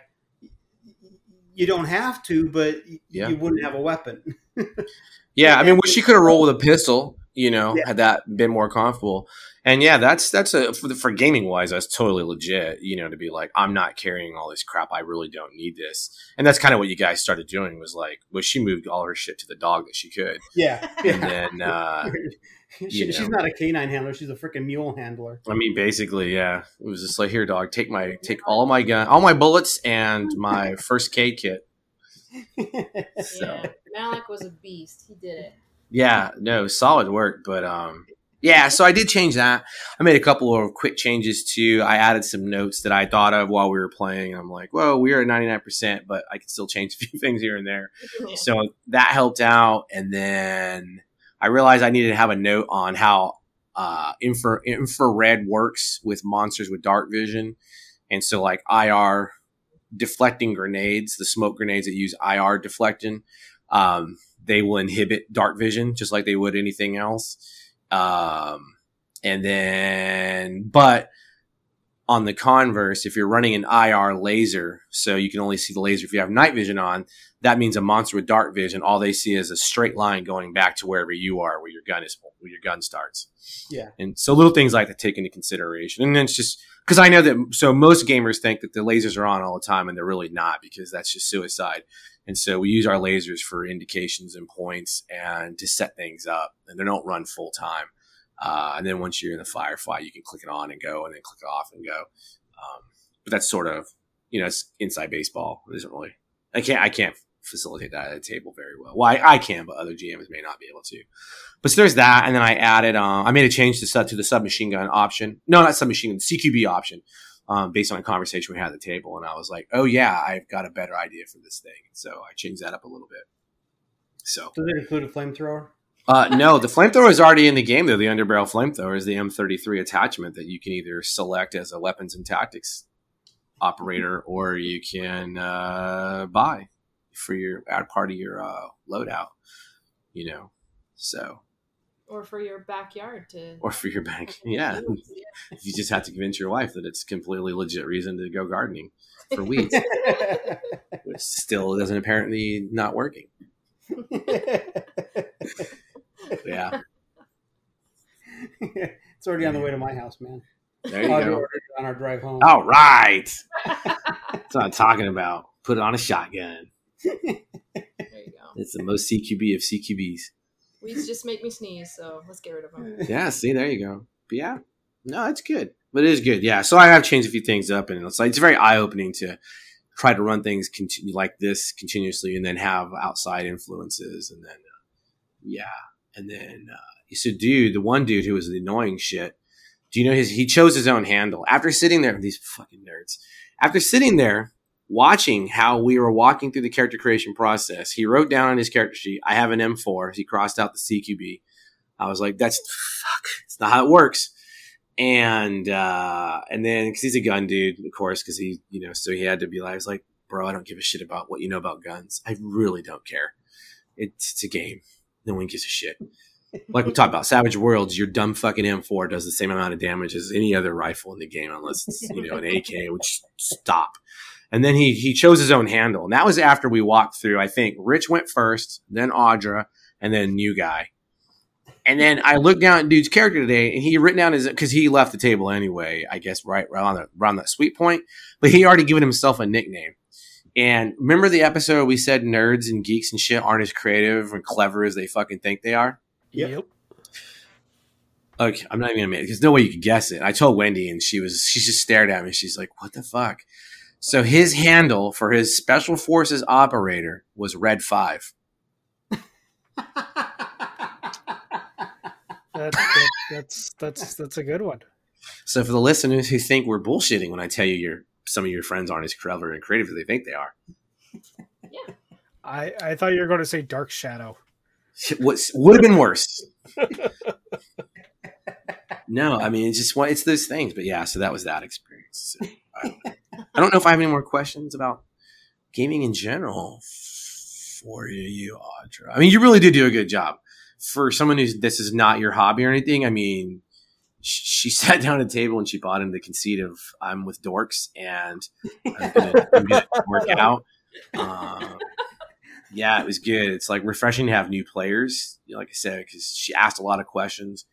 you don't have to, but y- Yeah. you wouldn't have a weapon. Yeah. I mean, well, she could have rolled with a pistol, You know, Yeah. had that been more comfortable. And yeah, that's that's a for, the, for gaming wise, that's totally legit. You know, to be like, I'm not carrying all this crap. I really don't need this. And that's kind of what you guys started doing. Was like, was she moved all her shit to the dog that she could, Yeah. and then. uh she, you She's know. not a canine handler. She's a freaking mule handler. I mean, basically, yeah. It was just like, here, dog, take my take all my gun, all my bullets, and my first K kit. So Yeah, Malik was a beast. He did it. Yeah, no, solid work. But um, yeah. So I did change that. I made a couple of quick changes too. I added some notes that I thought of while we were playing. I'm like, well, we are at 99, percent but I can still change a few things here and there. Yeah. So that helped out. And then I realized I needed to have a note on how uh, infra- infrared works with monsters with dark vision. And so, like IR deflecting grenades, the smoke grenades that use IR deflecting, um, they will inhibit dark vision just like they would anything else. Um, and then, but on the converse, if you're running an IR laser, so you can only see the laser if you have night vision on, that means a monster with dark vision, all they see is a straight line going back to wherever you are, where your gun is, where your gun starts. Yeah. And so little things like that take into consideration. And then it's just because I know that, so most gamers think that the lasers are on all the time and they're really not because that's just suicide. And so we use our lasers for indications and points and to set things up and they don't run full time. Uh, and then once you're in the firefight, you can click it on and go and then click it off and go. Um, but that's sort of, you know, it's inside baseball. It isn't really, I can't, I can't facilitate that at a table very well. Well, I, I can, but other GMs may not be able to. But so there's that, and then I added, um, I made a change to to the submachine gun option. No, not submachine gun, the CQB option, um, based on a conversation we had at the table. And I was like, oh yeah, I've got a better idea for this thing. So I changed that up a little bit. So Does it include a flamethrower? uh, no, the flamethrower is already in the game though. The underbarrel flamethrower is the M33 attachment that you can either select as a weapons and tactics operator, or you can uh, buy for your part of your uh, loadout. You know, so Or for your backyard to. or for your bank. Yeah, you just have to convince your wife that it's completely legit reason to go gardening for weeds, which still doesn't apparently not working. Yeah, it's already on the way to my house, man. there you go. on our drive home. All right. That's what I'm talking about. Put it on a shotgun. There you go. It's the most CQB of CQBs. Weeds just make me sneeze, so let's get rid of them. Yeah, see, there you go. But yeah, no, it's good. But it is good. Yeah. So I have changed a few things up, and it's like it's very eye opening to try to run things continue like this continuously, and then have outside influences, and then uh, yeah, and then uh, so dude, the one dude who was the annoying shit. Do you know his? He chose his own handle after sitting there. These fucking nerds. After sitting there watching how we were walking through the character creation process, he wrote down on his character sheet, "I have an M4." He crossed out the CQB. I was like, "That's fuck. It's not how it works." And uh, and then because he's a gun dude, of course, because he you know, so he had to be like, I was like, "Bro, I don't give a shit about what you know about guns. I really don't care. It's, it's a game. No one gives a shit." like we talked about Savage Worlds, your dumb fucking M4 does the same amount of damage as any other rifle in the game, unless it's you know an AK, which stop. And then he he chose his own handle, and that was after we walked through. I think Rich went first, then Audra, and then new guy. And then I looked down at dude's character today, and he had written down his because he left the table anyway. I guess right around the, around that sweet point, but he already given himself a nickname. And remember the episode we said nerds and geeks and shit aren't as creative and clever as they fucking think they are. Yep. Okay, I'm not even gonna make There's no way you could guess it. I told Wendy, and she was she just stared at me. She's like, "What the fuck?" So his handle for his special forces operator was Red Five. That, that, that's that's that's a good one. So for the listeners who think we're bullshitting when I tell you your some of your friends aren't as clever and creative as they think they are, Yeah. I I thought you were going to say Dark Shadow. what would have been worse? no, I mean it's just one. It's those things. But yeah, so that was that experience. So, I, I don't know if I have any more questions about gaming in general for you, Audra. I mean, you really did do a good job for someone who's this is not your hobby or anything. I mean, sh- she sat down at a table and she bought him the conceit of I'm with dorks and I'm gonna, I'm gonna work out. Uh, Yeah, it was good. It's like refreshing to have new players, like I said, because she asked a lot of questions.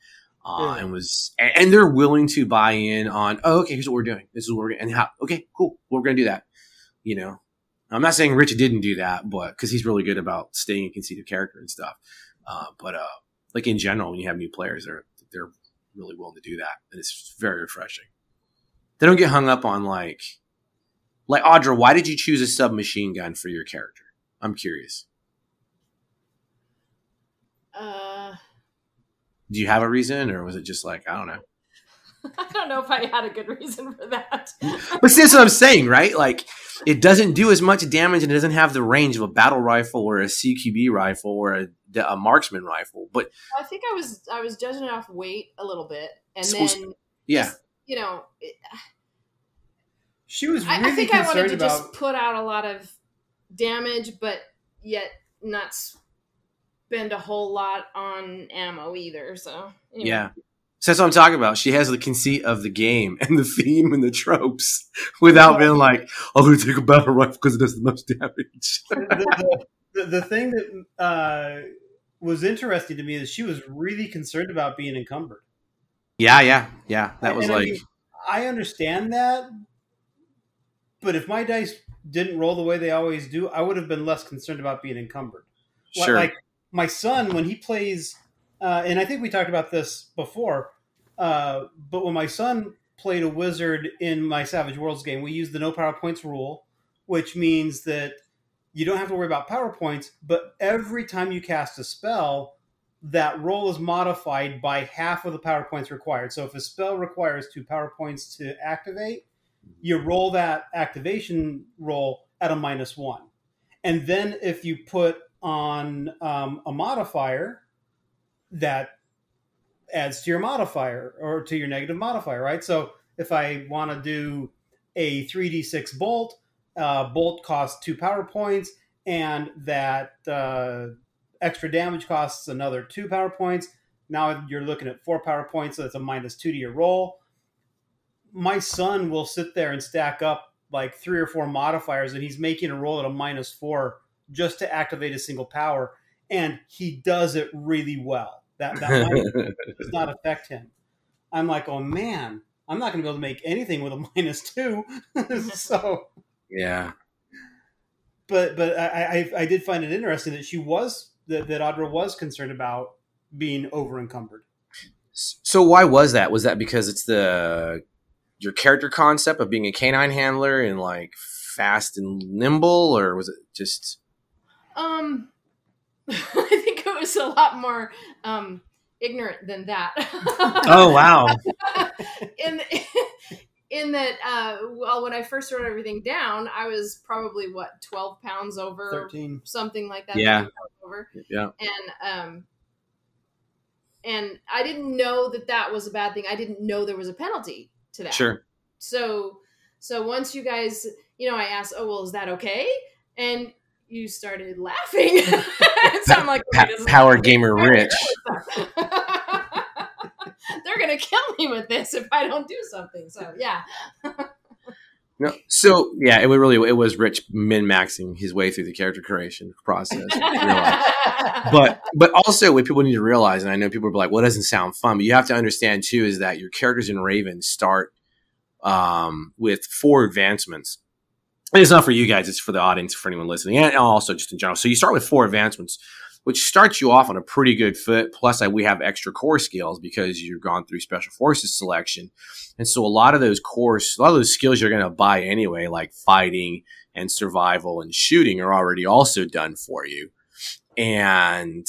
Uh, Yeah. and was and they're willing to buy in on oh okay here's what we're doing. This is what we're gonna and how okay cool we're gonna do that. You know? I'm not saying Rich didn't do that but because he's really good about staying in conceited character and stuff. Uh, but uh like in general when you have new players they're they're really willing to do that and it's very refreshing. They don't get hung up on like like Audra why did you choose a submachine gun for your character? I'm curious. Uh, do you have a reason or was it just like I don't know I don't know if I had a good reason for that. But see, that's what I'm saying, right? Like, it doesn't do as much damage and it doesn't have the range of a battle rifle or a CQB rifle or a, a marksman rifle. But I think I was I was judging it off weight a little bit, and So- then yeah, just, you know, it, She was I, really I think I wanted to about. just put out a lot of damage, but yet not spend a whole lot on ammo either. So anyway. yeah. So that's what I'm talking about. She has the conceit of the game and the theme and the tropes without being like, I'm going to take a battle rifle because it does the most damage. the, the, the thing that uh, was interesting to me is she was really concerned about being encumbered. yeah, yeah, yeah. That was And I like, mean, I understand that, but if my dice didn't roll the way they always do, I would have been less concerned about being encumbered. Sure. Like my son, when he plays, uh, and I think we talked about this before, uh, but when my son played a wizard in my Savage Worlds game, we used the no power points rule, which means that you don't have to worry about power points, but every time you cast a spell, that roll is modified by half of the power points required. So if a spell requires two power points to activate, you roll that activation roll at a minus one. And then if you put on um, a modifier, that adds to your modifier or to your negative modifier, right? So if I want to do a 3d6 bolt, uh, bolt costs two power points, and that uh, extra damage costs another two power points. Now you're looking at four power points, so that's a minus two to your roll. My son will sit there and stack up like three or four modifiers, and he's making a roll at a minus four just to activate a single power, and he does it really well. That, that minus does not affect him. I'm like, oh man, I'm not going to be able to make anything with a minus two. so, yeah. but but I, I I did find it interesting that she was that, that Audra was concerned about being over encumbered. So why was that? Was that because it's the your character concept of being a canine handler and like fast and nimble, or was it just Um, I think it was a lot more um, ignorant than that. Oh wow! in in that, uh, well, when I first wrote everything down, I was probably what twelve pounds over, Thirteen. something like that. Yeah. over, Yeah. and um, and I didn't know that that was a bad thing. I didn't know there was a penalty to that. Sure. So so once you guys, you know, I asked, "Oh, well, is that okay?" And you started laughing. so I'm like, Pa- "Wait, this is power gamer rich. They're gonna kill me with this if I don't do something. So yeah, No, so yeah, it was really it was Rich min maxing his way through the character creation process. but but also what people need to realize, and I know people are like, "Well, it doesn't sound fun," but you have to understand too is that your characters in Raven start um, with four advancements. And it's not for you guys; it's for the audience, for anyone listening, and also just in general. So you start with four advancements, which starts you off on a pretty good foot. Plus, we have extra core skills because you've gone through special forces selection, and so a lot of those cores, a lot of those skills you're going to buy anyway, like fighting and survival and shooting, are already also done for you. And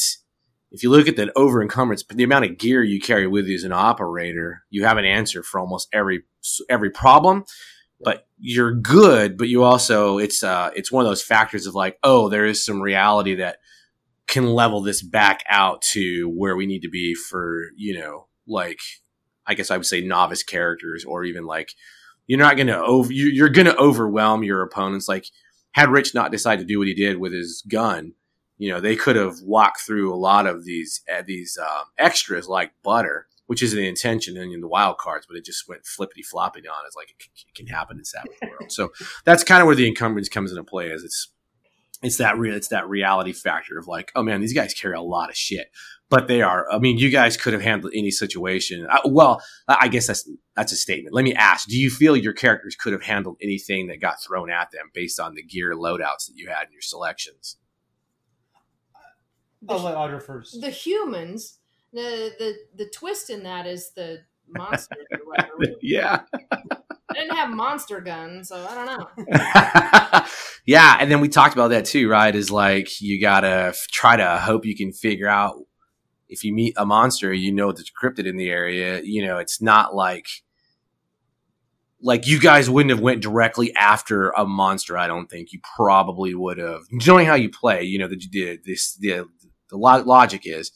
if you look at that over encumbrance, the amount of gear you carry with you as an operator, you have an answer for almost every every problem. But you're good, but you also it's uh it's one of those factors of like, oh, there is some reality that can level this back out to where we need to be for, you know, like I guess I would say novice characters or even like you're not to over you, you're to overwhelm your opponents. Like had Rich not decided to do what he did with his gun, you know, they could have walked through a lot of these uh, these um, extras like butter, which isn't the intention in the wild cards, but it just went flippity floppy on. It's like it, c- it can happen in Savage World. So that's kind of where the encumbrance comes into play. As it's it's that real it's that reality factor of like oh man these guys carry a lot of shit but they are i mean you guys could have handled any situation I, well i guess that's that's a statement let me ask do you feel your characters could have handled anything that got thrown at them based on the gear loadouts that you had in your selections I'll let Audra first. The humans, the the the twist in that is the monster. whatever. yeah I didn't have monster guns, so I don't know. yeah, and then we talked about that too, right? Is like you gotta f- try to hope you can figure out if you meet a monster, you know that's cryptid in the area. You know, it's not like like you guys wouldn't have went directly after a monster. I don't think you probably would have. Knowing how you play, you know, the the this the the lo- logic is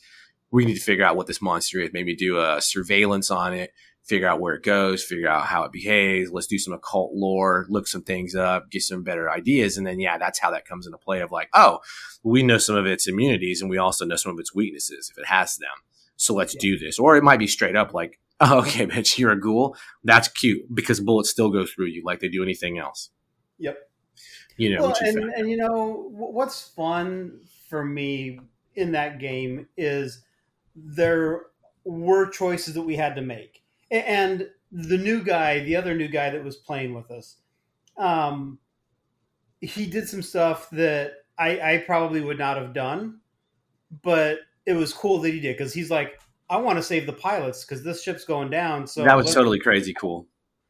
we need to figure out what this monster is. Maybe do a surveillance on it figure out where it goes, figure out how it behaves. Let's do some occult lore, look some things up, get some better ideas. And then, yeah, that's how that comes into play of like, oh, we know some of its immunities and we also know some of its weaknesses if it has them. So let's Yeah. do this. Or it might be straight up like, oh, okay, bitch, you're a ghoul. That's cute because bullets still go through you like they do anything else. Yep. You know, well, and, and you know what's fun for me in that game is there were choices that we had to make, and the new guy, the other new guy that was playing with us, um, he did some stuff that I, I probably would not have done, but it was cool that he did because he's like, I want to save the pilots because this ship's going down. So that was let's- totally crazy cool.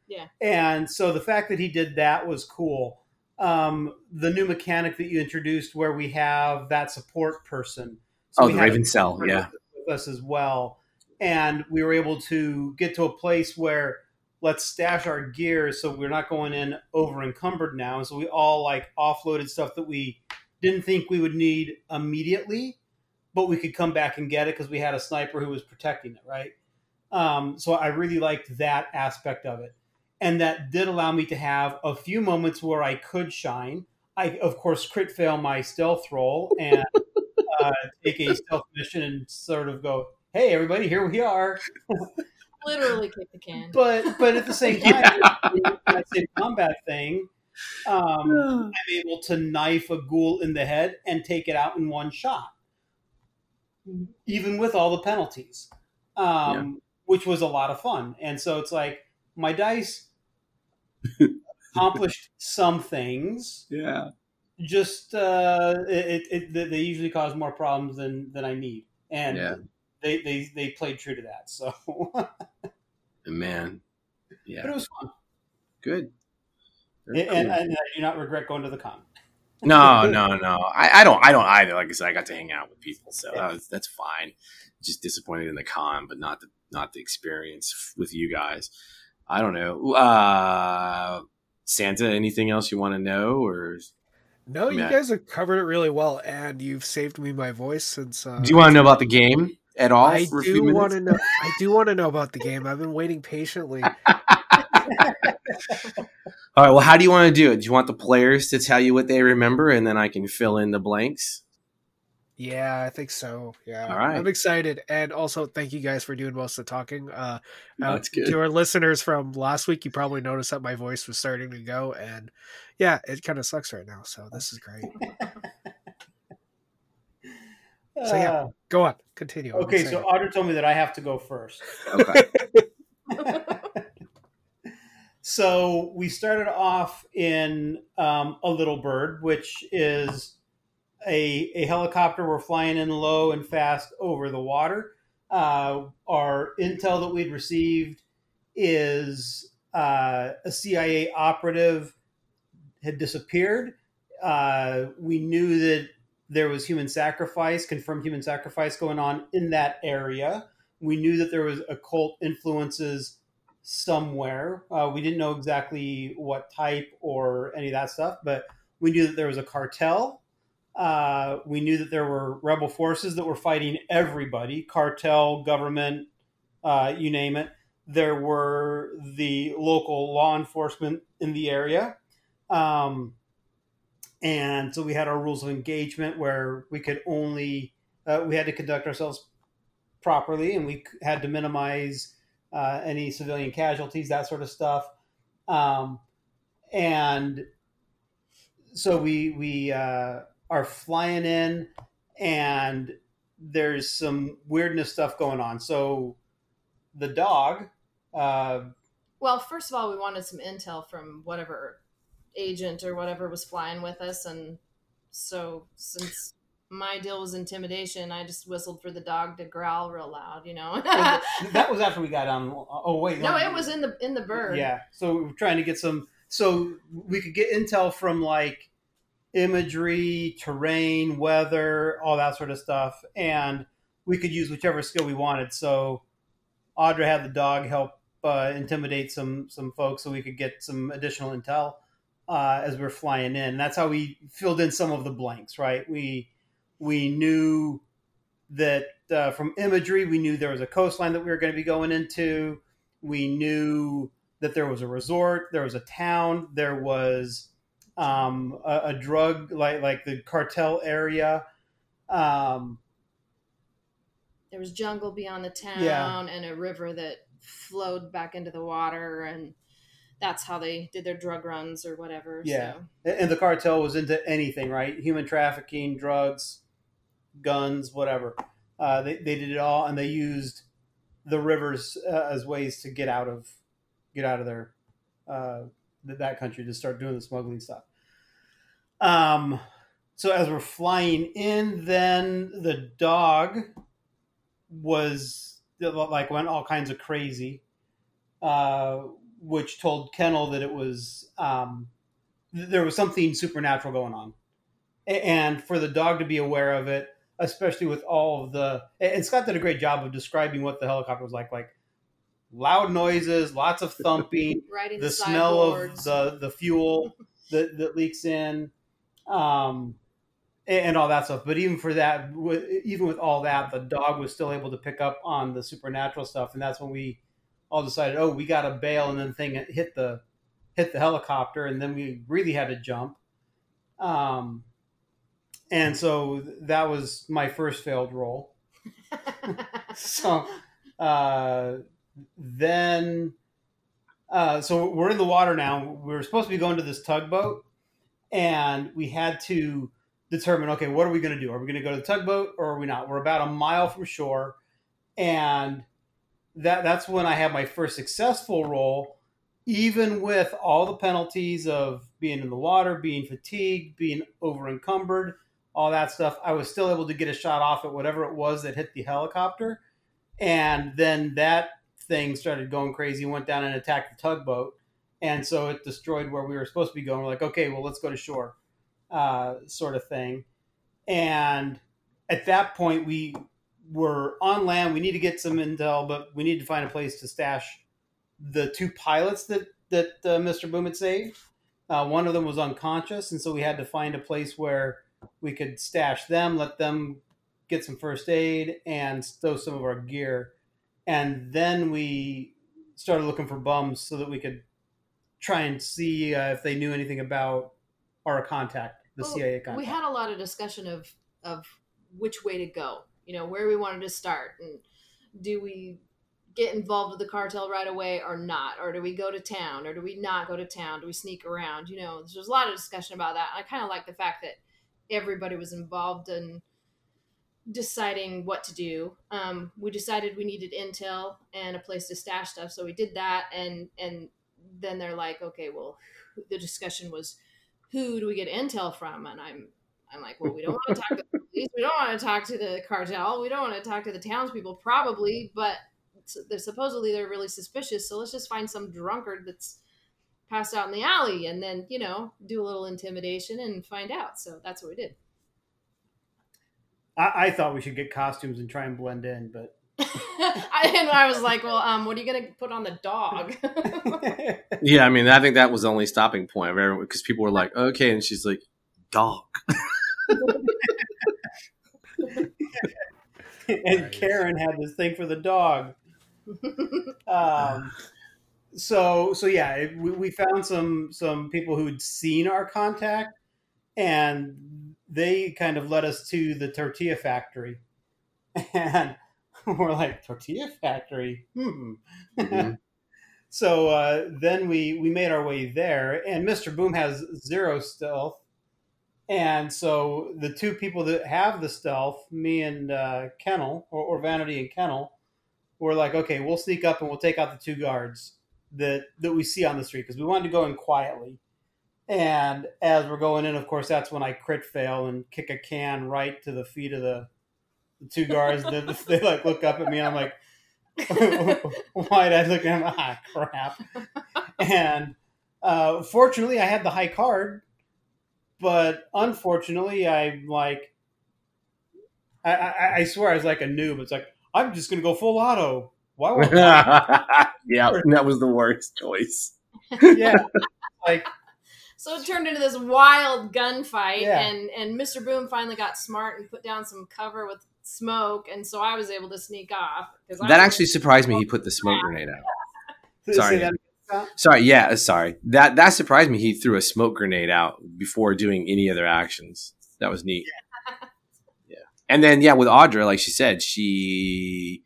Yeah. And so the fact that he did that was cool. Um, the new mechanic that you introduced, where we have that support person, Oh, we the Raven Cell, yeah. With us as well, and we were able to get to a place where let's stash our gear so we're not going in over encumbered now. And so we all like offloaded stuff that we didn't think we would need immediately, but we could come back and get it because we had a sniper who was protecting it, right? Um, so I really liked that aspect of it. And that did allow me to have a few moments where I could shine. I, of course, crit fail my stealth roll and uh, take a stealth mission and sort of go, hey, everybody, here we are. Literally kick the can. But but at the same time, in that same combat thing, um, I'm able to knife a ghoul in the head and take it out in one shot, even with all the penalties, um, which was a lot of fun. And so it's like my dice accomplished some things. Yeah. Just uh, it, it, it, they usually cause more problems than than I need, and Yeah. they, they they played true to that. So, but Man. Yeah. it was fun, Good. And, and, cool. and I do not regret going to the con. No, no, no. I, I don't. I don't either. Like I said, I got to hang out with people, so that was, that's fine. Just disappointed in the con, but not the not the experience with you guys. I don't know. Uh, Santa, anything else you want to know, or No, you guys have covered it really well, and you've saved me my voice since. Uh, do you want to know about the game at all? I for a few do want to know. I do want to know about the game. I've been waiting patiently. All right. Well, how do you want to do it? Do you want the players to tell you what they remember, and then I can fill in the blanks? Yeah, I think so. Yeah, All right. I'm excited, and also thank you guys for doing most of the talking. Uh, uh, That's good. To our listeners from last week, you probably noticed that my voice was starting to go, and yeah, it kind of sucks right now. So this is great. So, yeah. Uh, Go on, continue. I'm okay, so. Audra told me that I have to go first. Okay. So we started off in um, a little bird, which is a, a helicopter. We're flying in low and fast over the water. Uh, our intel that we'd received is uh, a CIA operative had disappeared. Uh, we knew that there was human sacrifice, confirmed human sacrifice going on in that area. We knew that there was occult influences somewhere. Uh, we didn't know exactly what type or any of that stuff, but we knew that there was a cartel. Uh, we knew that there were rebel forces that were fighting everybody cartel, government, uh, you name it. There were the local law enforcement in the area. Um, and so we had our rules of engagement where we could only, uh, we had to conduct ourselves properly and we had to minimize uh, any civilian casualties, that sort of stuff. Um, and so we we uh, are flying in, and there's some weirdness stuff going on. So the dog. Uh, well, first of all, we wanted some intel from whatever agent or whatever was flying with us, and so since my deal was intimidation. I just whistled for the dog to growl real loud, you know. that was after we got on. Oh wait, no, it was in the in the bird. Yeah, so we were trying to get some, so we could get intel from like imagery, terrain, weather, all that sort of stuff, and we could use whichever skill we wanted. So Audra had the dog help uh, intimidate some some folks, so we could get some additional intel uh, as we we're flying in. And that's how we filled in some of the blanks, right? We we knew that uh, from imagery, we knew there was a coastline that we were going to be going into. We knew that there was a resort, there was a town, there was um, a, a, drug like like the cartel area. Um, there was jungle beyond the town yeah. and a river that flowed back into the water and that's how they did their drug runs or whatever. Yeah, so. and the cartel was into anything, right? Human trafficking, drugs, guns, whatever. Uh, they they did it all, and they used the rivers uh, as ways to get out of get out of their uh, that country to start doing the smuggling stuff. Um, so as we're flying in, then the dog was like went all kinds of crazy, uh, which told Kennel that it was um, there was something supernatural going on, and for the dog to be aware of it especially with all of the and Scott did a great job of describing what the helicopter was like, like loud noises, lots of thumping, the, the smell of the the fuel that, that leaks in, um, and, all that stuff. But even for that, even with all that, the dog was still able to pick up on the supernatural stuff, and that's when we all decided, oh, we got to bail, and then the thing hit the hit the helicopter, and then we really had to jump. Um, and so that was my first failed roll. so uh, then, uh, so we're in the water now. We are supposed to be going to this tugboat, and we had to determine, okay, what are we going to do? Are we going to go to the tugboat or are we not? We're about a mile from shore, and that that's when I had my first successful roll, even with all the penalties of being in the water, being fatigued, being over encumbered all that stuff, I was still able to get a shot off at whatever it was that hit the helicopter. And then that thing started going crazy, went down and attacked the tugboat. And so it destroyed where we were supposed to be going. We're like, okay, well, let's go to shore, uh, sort of thing. And at that point, we were on land. We need to get some intel, but we need to find a place to stash the two pilots that that uh, Mr. Boom had saved. Uh, one of them was unconscious, and so we had to find a place where we could stash them, let them get some first aid, and stow some of our gear. And then we started looking for bums so that we could try and see uh, if they knew anything about our contact, the well, CIA contact. We had a lot of discussion of of which way to go. You know, where we wanted to start, and do we get involved with the cartel right away or not or do we go to town or do we not go to town do we sneak around you know there's a lot of discussion about that i kind of like the fact that everybody was involved in deciding what to do. Um, we decided we needed intel and a place to stash stuff, so we did that. And and then they're like, okay, well, the discussion was, who do we get intel from? And I'm I'm like, well, we don't want to talk to the police. We don't want to talk to the cartel. We don't want to talk to the townspeople, probably, but they're supposedly they're really suspicious. So let's just find some drunkard that's passed out in the alley and then, you know, do a little intimidation and find out. So that's what we did. I, I thought we should get costumes and try and blend in, but I, and I was like, well, um, what are you going to put on the dog? yeah, I mean, I think that was the only stopping point of everyone because people were like, okay. And she's like, dog. and Karen had this thing for the dog. Um, so so yeah, we, we found some some people who'd seen our contact, and they kind of led us to the tortilla factory, and we're like tortilla factory, hmm. Mm-hmm. so uh, then we we made our way there, and Mister Boom has zero stealth. And so the two people that have the stealth, me and uh, Kennel, or, or Vanity and Kennel, were like, okay, we'll sneak up and we'll take out the two guards that that we see on the street because we wanted to go in quietly. And as we're going in, of course, that's when I crit fail and kick a can right to the feet of the, the two guards. they, they like look up at me. And I'm like, why'd I look at him? Ah, crap. And uh, fortunately, I had the high card, but unfortunately, I like, I, I, I swear I was like a noob. It's like I'm just gonna go full auto. Why would I? yeah, that was the worst choice. yeah, like So it turned into this wild gunfight, Yeah. and and Mr. Boom finally got smart and put down some cover with smoke, and so I was able to sneak off. That was- actually surprised me. He put the smoke grenade out. Sorry. Sorry, yeah, uh, sorry. That that surprised me. He threw a smoke grenade out before doing any other actions. That was neat. Yeah, and then yeah, with Audra, like she said, she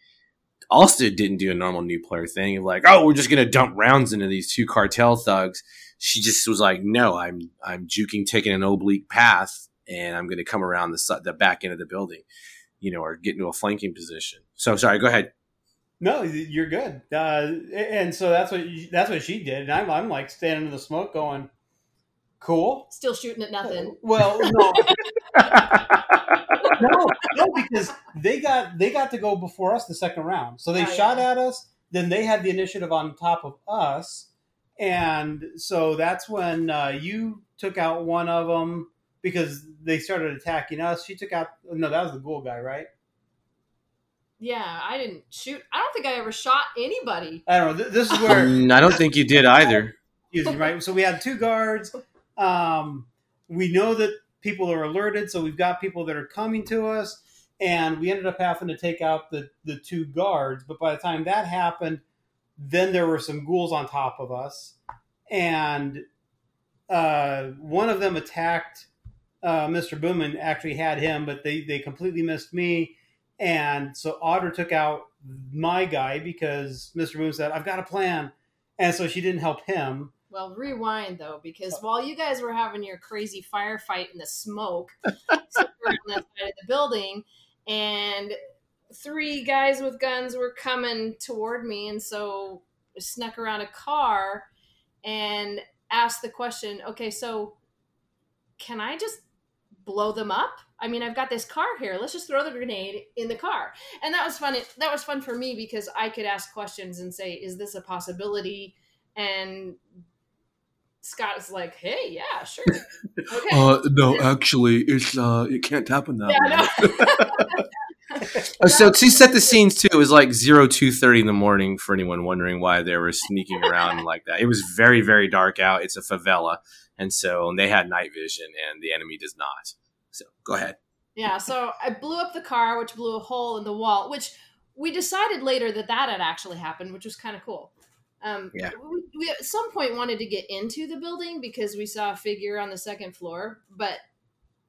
also didn't do a normal new player thing of like, oh, we're just gonna dump rounds into these two cartel thugs. She just was like, no, I'm I'm juking, taking an oblique path, and I'm gonna come around the the back end of the building, you know, or get into a flanking position. So sorry, go ahead. No, you're good. Uh, and so that's what you, that's what she did, and I'm, I'm like standing in the smoke, going, "Cool." still shooting at nothing. Well, no, no, no, because they got they got to go before us the second round, so they Oh, shot yeah. at us. Then they had the initiative on top of us, and so that's when uh, you took out one of them because they started attacking us. She took out no, that was the ghoul guy, right? Yeah, I didn't shoot. I don't think I ever shot anybody. I don't know. Th- This is where Mm, I don't think you did either. Right? So we had two guards. Um, we know that people are alerted, so we've got people that are coming to us, and we ended up having to take out the the two guards. But by the time that happened, then there were some ghouls on top of us, and uh, one of them attacked uh, Mr. Boom and actually had him, but they they completely missed me. And so Audra took out my guy because Mr. Boom said, "I've got a plan," and so she didn't help him. Well, rewind though, because while you guys were having your crazy firefight in the smoke on that side of the building, and three guys with guns were coming toward me, and so I snuck around a car and asked the question, "Okay, so can I just blow them up?" I mean, I've got this car here. Let's just throw the grenade in the car, and that was fun. That was fun for me because I could ask questions and say, "Is this a possibility?" And Scott is like, "Hey, yeah, sure, okay." Uh, no, actually, it's uh, it can't happen that yeah, way. no. Uh, so to set the scenes too, it was like zero two thirty in the morning for anyone wondering why they were sneaking around like that. It was very very dark out. It's a favela, and so and they had night vision, and the enemy does not. So go ahead. Yeah, so I blew up the car, which blew a hole in the wall, which we decided later that that had actually happened, which was kind of cool. Um, Yeah. We, we at some point wanted to get into the building because we saw a figure on the second floor, but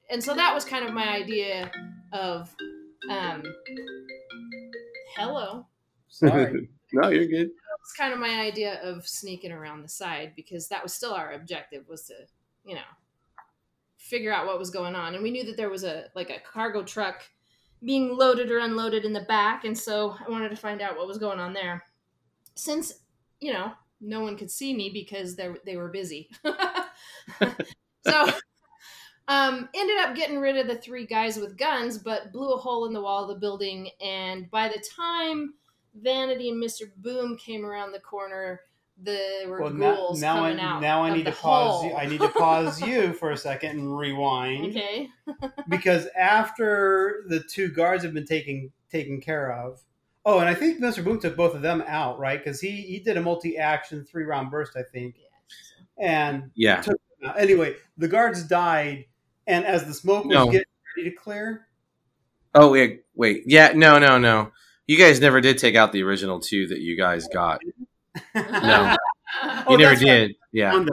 and so that was kind of my idea of um, hello. Sorry. no, you're good. It's kind of my idea of sneaking around the side because that was still our objective was to, you know, figure out what was going on. And we knew that there was a like a cargo truck being loaded or unloaded in the back, and so I wanted to find out what was going on there. Since, you know, no one could see me because they they were busy. so um, ended up getting rid of the three guys with guns, but blew a hole in the wall of the building. And by the time Vanity and Mr. Boom came around the corner, there were Well, now, ghouls now I coming out. now I of need the to pause. hole. You, I need to pause you for a second and rewind Okay. because after the two guards have been taken taken care of. Oh, and I think Mr. Boom took both of them out, right? Because he he did a multi action three round burst, I think. And Yeah. anyway, the guards died, and as the smoke was No. getting ready to clear, Oh wait, wait. Yeah, no, no, no. You guys never did take out the original two that you guys got. No. Oh, You never that's right. did. Yeah.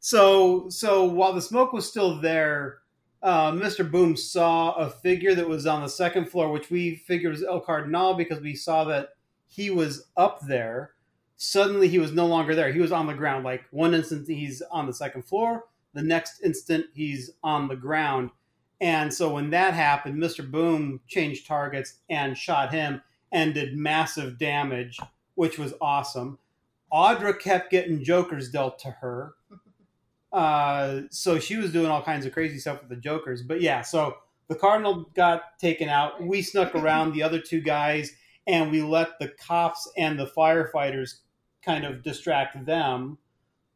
So so while the smoke was still there, uh, Mr. Boom saw a figure that was on the second floor, which we figured was El Cardinal because we saw that he was up there. Suddenly, he was no longer there. He was on the ground. Like one instant, he's on the second floor. The next instant, he's on the ground. And so when that happened, Mr. Boom changed targets and shot him and did massive damage, which was awesome. Audra kept getting jokers dealt to her. Uh, so she was doing all kinds of crazy stuff with the jokers. But yeah, so the Cardinal got taken out. We snuck around the other two guys and we let the cops and the firefighters kind of distract them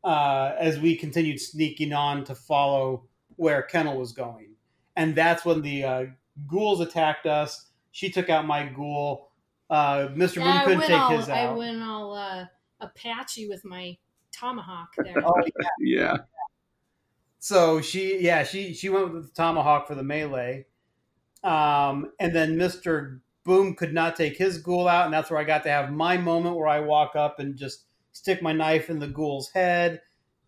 uh, as we continued sneaking on to follow where Kennel was going. And that's when the uh, ghouls attacked us. She took out my ghoul. Uh, Mr. Yeah, Boom I couldn't take all, his out. I out. went all uh, Apache with my tomahawk there. Oh, yeah. Yeah. So she, yeah, she she went with the tomahawk for the melee, um, and then Mister Boom could not take his ghoul out, and that's where I got to have my moment where I walk up and just stick my knife in the ghoul's head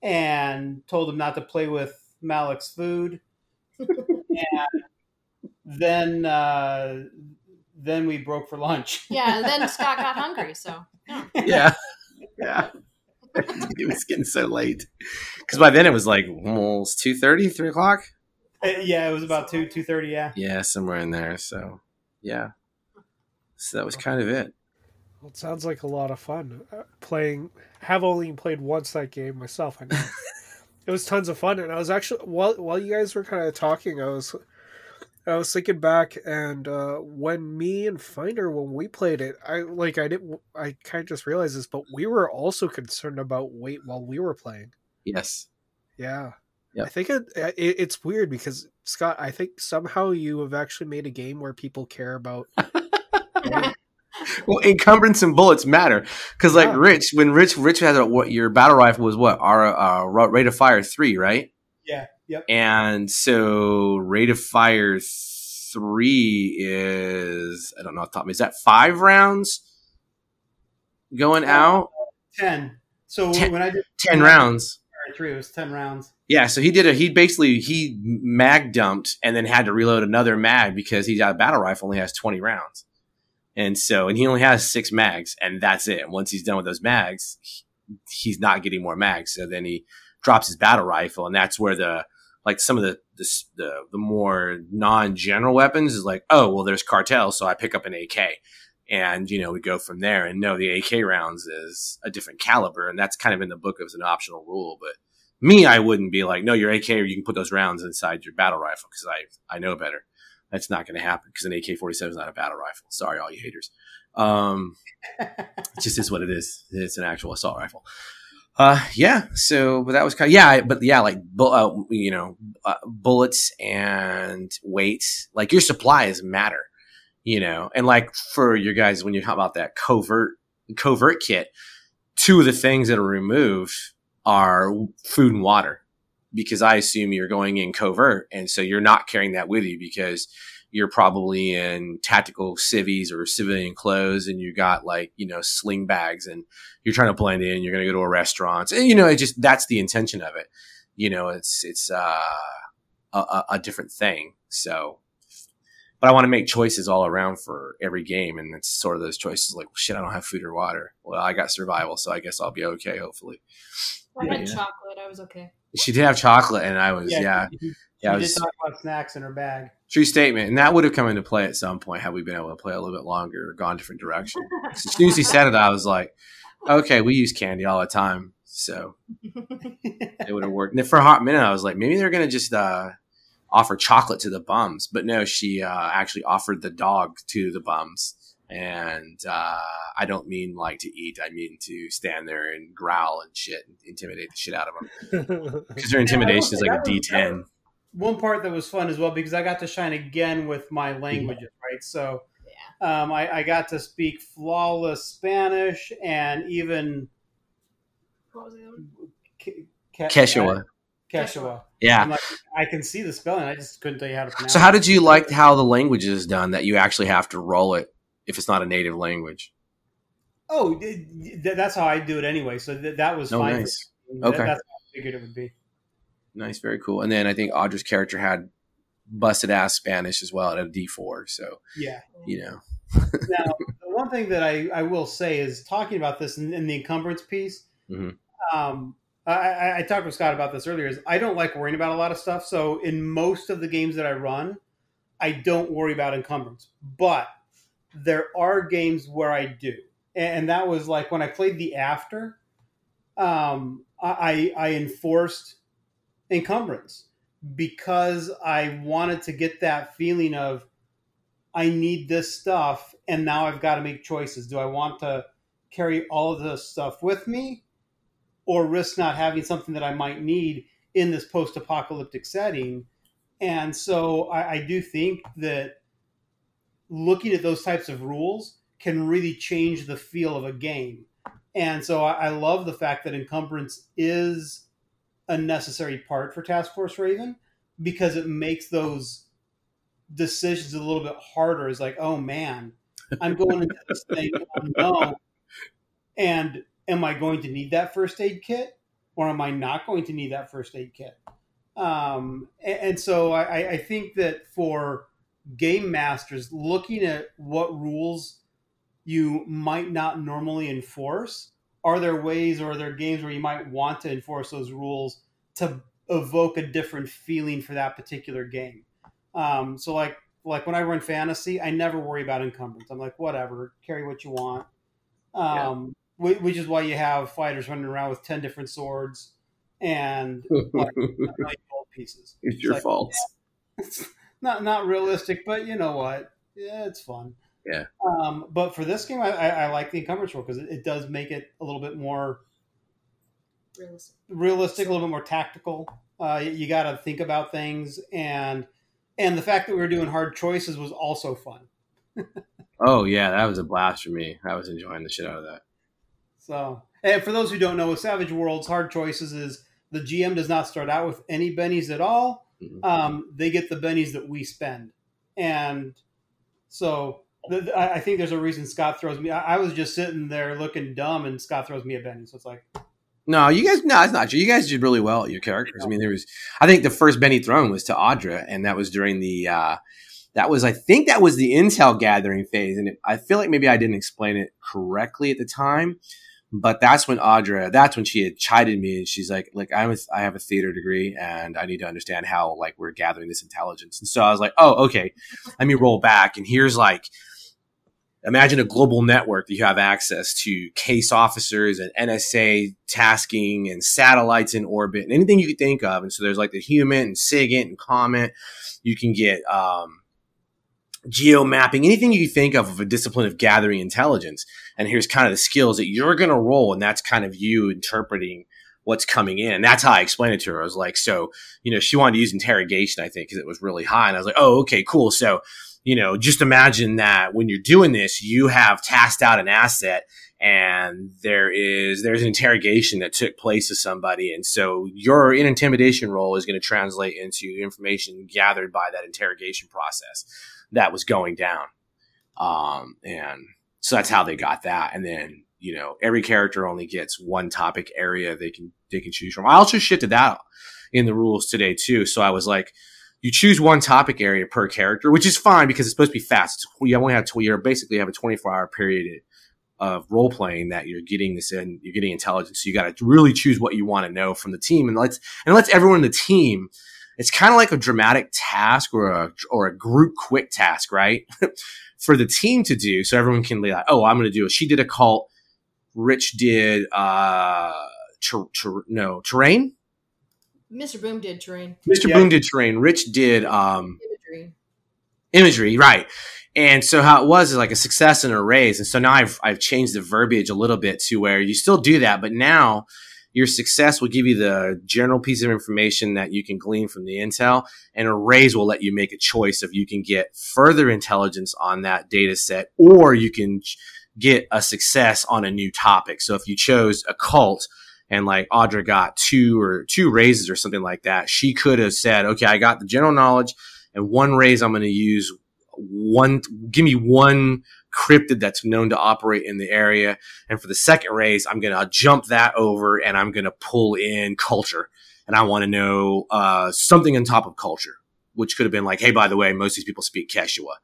and told him not to play with Malik's food, and then uh, then we broke for lunch. Yeah, and then Scott got hungry, so yeah. Yeah. Yeah. it was getting so late. Because by then it was like almost 2.30, 3 o'clock. Uh, yeah, it was about two two thirty. Yeah. Yeah, somewhere in there. So, yeah. So that was kind of it. Well, it sounds like a lot of fun. Uh, playing, have only played once that game myself. I know it was tons of fun, and I was actually while while you guys were kind of talking, I was I was thinking back, and uh, when me and Finder when we played it, I like I didn't I kind of just realized this, but we were also concerned about weight while we were playing. Yes. Yeah. Yep. I think it, it it's weird because Scott, I think somehow you have actually made a game where people care about Well, encumbrance and bullets matter because, like Yeah. Rich, when Rich Rich had a, what your battle rifle was what our uh, rate of fire three, right? Yeah. Yep. And so rate of fire three is I don't know off the top. Is that five rounds going out? Ten. So Ten- when I did Ten rounds. three, it was ten rounds. Yeah, so he did a he basically he mag dumped and then had to reload another mag because he's got a battle rifle only has twenty rounds, and so and he only has six mags and that's it. Once he's done with those mags, he- he's not getting more mags. So then he drops his battle rifle, and that's where the like some of the the the, the more non general weapons is like oh well there's cartel, so I pick up an AK. And you know we go from there, and no, the AK rounds is a different caliber, and that's kind of in the book as an optional rule. But me, I wouldn't be like, no, your AK, or you can put those rounds inside your battle rifle because I, I know better. That's not going to happen because an AK 47 is not a battle rifle. Sorry, all you haters. Um, it just is what it is. It's an actual assault rifle. Uh, yeah. So, but that was kind of, yeah, but yeah, like, bu- uh, you know, uh, bullets and weight, like your supplies matter, you know, and like for your guys, when you talk about that covert, covert kit, two of the things that are removed are food and water because I assume you're going in covert. And so you're not carrying that with you because you're probably in tactical civvies or civilian clothes and you got like, you know, sling bags and you're trying to blend in. You're going to go to a restaurant. And, you know, it just, that's the intention of it. You know, it's, it's, uh, a, a, a different thing. So, but I want to make choices all around for every game. And it's sort of those choices like, well, shit, I don't have food or water. Well, I got survival. So I guess I'll be okay, hopefully. I had Yeah. chocolate. I was okay. She did have chocolate, and I was yeah, She, yeah, I she was did talk about snacks in her bag. true statement, and that would have come into play at some point had we been able to play a little bit longer or gone a different direction. As soon as he said it, I was like, okay, we use candy all the time, so it would have worked. And for a hot minute, I was like, maybe they're gonna just uh, offer chocolate to the bums, but no, she uh, actually offered the dog to the bums. And uh, I don't mean like to eat. I mean to stand there and growl and shit and intimidate the shit out of them because their intimidation is like a D10. One part that was fun as well because I got to shine again with my languages, right? So um, I, I got to speak flawless Spanish and even What was the other one? Ke- Ke- Quechua. Quechua. Yeah. I'm like, I can see the spelling. I just couldn't tell you how to pronounce it. So how did you like how the language is done that you actually have to roll it if it's not a native language? Oh, th- th- that's how I do it anyway. So th- that was Oh, fine. nice. Okay. That- that's how I figured it would be. Nice, very cool. And then I think Audra's character had busted ass Spanish as well at a D four. So Yeah. you know, Now, the one thing that I, I will say is talking about this in, in the encumbrance piece. Mhm. Um, I, I, I talked with Scott about this earlier. Is I don't like worrying about a lot of stuff. So in most of the games that I run, I don't worry about encumbrance. But there are games where I do, and that was like when I played the After. Um, I I enforced encumbrance because I wanted to get that feeling of I need this stuff, and now I've got to make choices. Do I want to carry all of this stuff with me, or risk not having something that I might need in this post-apocalyptic setting? And so I, I do think that looking at those types of rules can really change the feel of a game. And so I, I love the fact that encumbrance is a necessary part for Task Force Raven because it makes those decisions a little bit harder. It's like, oh man, I'm going into this thing unknown, and am I going to need that first aid kit, or am I not going to need that first aid kit? Um, and, and, so I, I think that for game masters, looking at what rules you might not normally enforce, are there ways or are there games where you might want to enforce those rules to evoke a different feeling for that particular game? Um, so like like when I run fantasy, I never worry about encumbrance. I'm like, whatever, carry what you want. Um, yeah. which is why you have fighters running around with ten different swords and like, pieces. It's, it's your like, fault. Yeah, not not realistic, but you know what? Yeah, it's fun. Yeah. Um, but for this game, I, I, I like the encumbrance rule because it, it, does make it a little bit more realistic, realistic a little bit more tactical. Uh, you, you got to think about things, and and the fact that we were doing hard choices was also fun. oh yeah, that was a blast for me. I was enjoying the shit out of that. So, and for those who don't know, Savage Worlds hard choices is the GM does not start out with any bennies at all. Mm-hmm. Um, they get the bennies that we spend, and so I think there's a reason Scott throws me. I, I was just sitting there looking dumb, and Scott throws me a benny. So it's like, no, you guys, no, it's not true. You guys did really well at your characters. I mean, there was, I think the first Benny thrown was to Audra, and that was during the, uh, that was, I think that was the intel gathering phase. And it, I feel like maybe I didn't explain it correctly at the time, but that's when Audra, that's when she had chided me and she's like, like, I'm a, I have a theater degree and I need to understand how, like, we're gathering this intelligence. And so I was like, oh, okay, let me roll back. And here's like, imagine a global network that you have access to case officers and NSA tasking and satellites in orbit and anything you could think of. And so there's like the human and SIGINT and COMINT. You can get um, geo mapping, anything you think of of a discipline of gathering intelligence. And here's kind of the skills that you're going to roll. And that's kind of you interpreting what's coming in. And that's how I explained it to her. I was like, so, you know, she wanted to use interrogation, I think, because it was really high. And I was like, oh, okay, cool. So you know, just imagine that when you're doing this, you have tasked out an asset and there is there's an interrogation that took place of somebody and so your intimidation role is going to translate into information gathered by that interrogation process that was going down um, and so that's how they got that and then you know every character only gets one topic area they can they can choose from i also shifted that in the rules today too so i was like you choose one topic area per character, which is fine because it's supposed to be fast. You only have you basically have a 24 hour period of role playing that you're getting this in, you're getting intelligence. So you got to really choose what you want to know from the team, and let's and let's everyone in the team. It's kind of like a dramatic task or a or a group quick task, right? For the team to do, so everyone can be like, "Oh, I'm going to do it." She did a cult. Rich did uh, ter- ter- no terrain Mr. Boom did terrain. Mr. Yeah. Boom did terrain. Rich did um, imagery. Imagery, right? And so how it was is like a success and a raise. And so now I've I've changed the verbiage a little bit to where you still do that, but now your success will give you the general piece of information that you can glean from the intel, and a raise will let you make a choice if you can get further intelligence on that data set, or you can get a success on a new topic. So if you chose a cult, and like Audra got two or two raises or something like that, she could have said, okay, I got the general knowledge and one raise I'm going to use one, give me one cryptid that's known to operate in the area. And for the second raise, I'm going to jump that over and I'm going to pull in culture. And I want to know, uh, something on top of culture, which could have been like, Hey, by the way, most of these people speak Quechua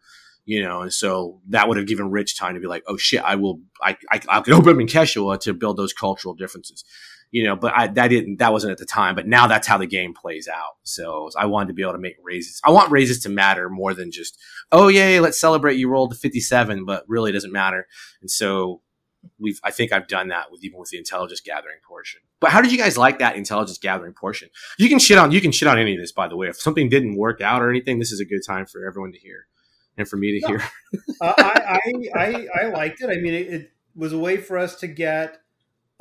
you know, and so that would have given Rich time to be like, oh shit, I will, I, I, I could open up in Quechua to build those cultural differences, you know, but I, that didn't, that wasn't at the time, but now that's how the game plays out. So I wanted to be able to make raises. I want raises to matter more than just, oh yay, let's celebrate you rolled the 57, but really it doesn't matter. And so we've, I think I've done that with even with the intelligence gathering portion. But how did you guys like that intelligence gathering portion? You can shit on, you can shit on any of this, by the way. If something didn't work out or anything, this is a good time for everyone to hear and for me to hear. uh, I, I, I, I liked it. I mean, it, it was a way for us to get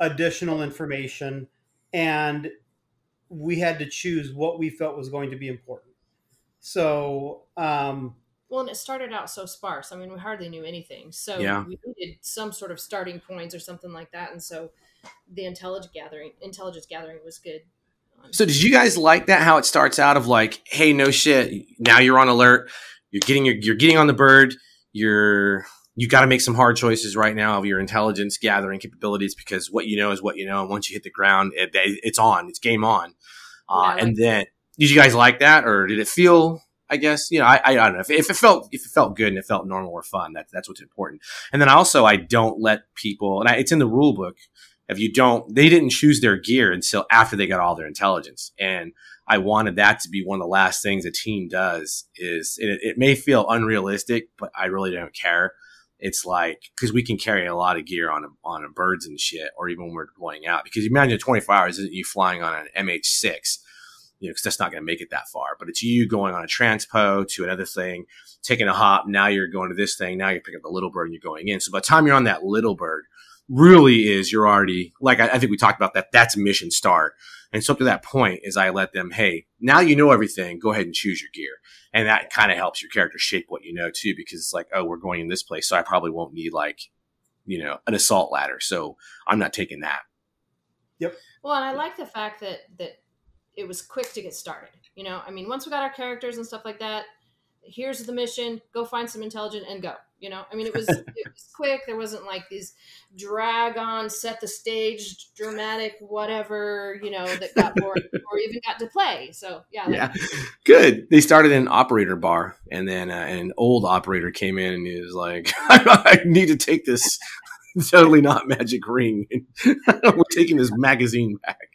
additional information, and we had to choose what we felt was going to be important. So, um, Well, and it started out so sparse. I mean, we hardly knew anything, so Yeah. we needed some sort of starting points or something like that. And so, the intelligence gathering, intelligence gathering was good. So did you guys like that? How it starts out of like, hey, no shit. Now you're on alert. You're getting your, you're getting on the bird. You're you got to make some hard choices right now of your intelligence gathering capabilities because what you know is what you know. And once you hit the ground, it, it's on. It's game on. Uh, Yeah, and then did you guys like that, or did it feel? I guess you know. I, I don't know if, if it felt if it felt good and it felt normal or fun. That's that's what's important. And then also, I don't let people, and I, it's in the rule book. If you don't, they didn't choose their gear until after they got all their intelligence. And I wanted that to be one of the last things a team does is it, it may feel unrealistic, but I really don't care. It's like, cause we can carry a lot of gear on, on birds and shit, or even when we're deploying out, because you imagine 24 hours isn't you flying on an MH6, you know, cause that's not going to make it that far, but it's you going on a transpo to another thing, taking a hop. Now you're going to this thing. Now you're picking up the little bird and you're going in. So by the time you're on that little bird, really is you're already like I, I think we talked about that. That's mission start. And so up to that point is I let them, hey, now you know everything. Go ahead and choose your gear, and that kind of helps your character shape what you know too, because it's like, oh, we're going in this place, so I probably won't need like, you know, an assault ladder, so I'm not taking that. Yep. Well, and I like the fact that that it was quick to get started. You know, I mean, once we got our characters and stuff like that, here's the mission: go find some intelligent and go. You know, I mean, it was it was quick. There wasn't like these drag on, set the stage, dramatic, whatever. You know, that got boring or even got to play. So yeah, Yeah, good. They started in an operator bar, and then uh, an old operator came in and he was like, "I need to take this." totally not magic ring. We're taking this magazine back.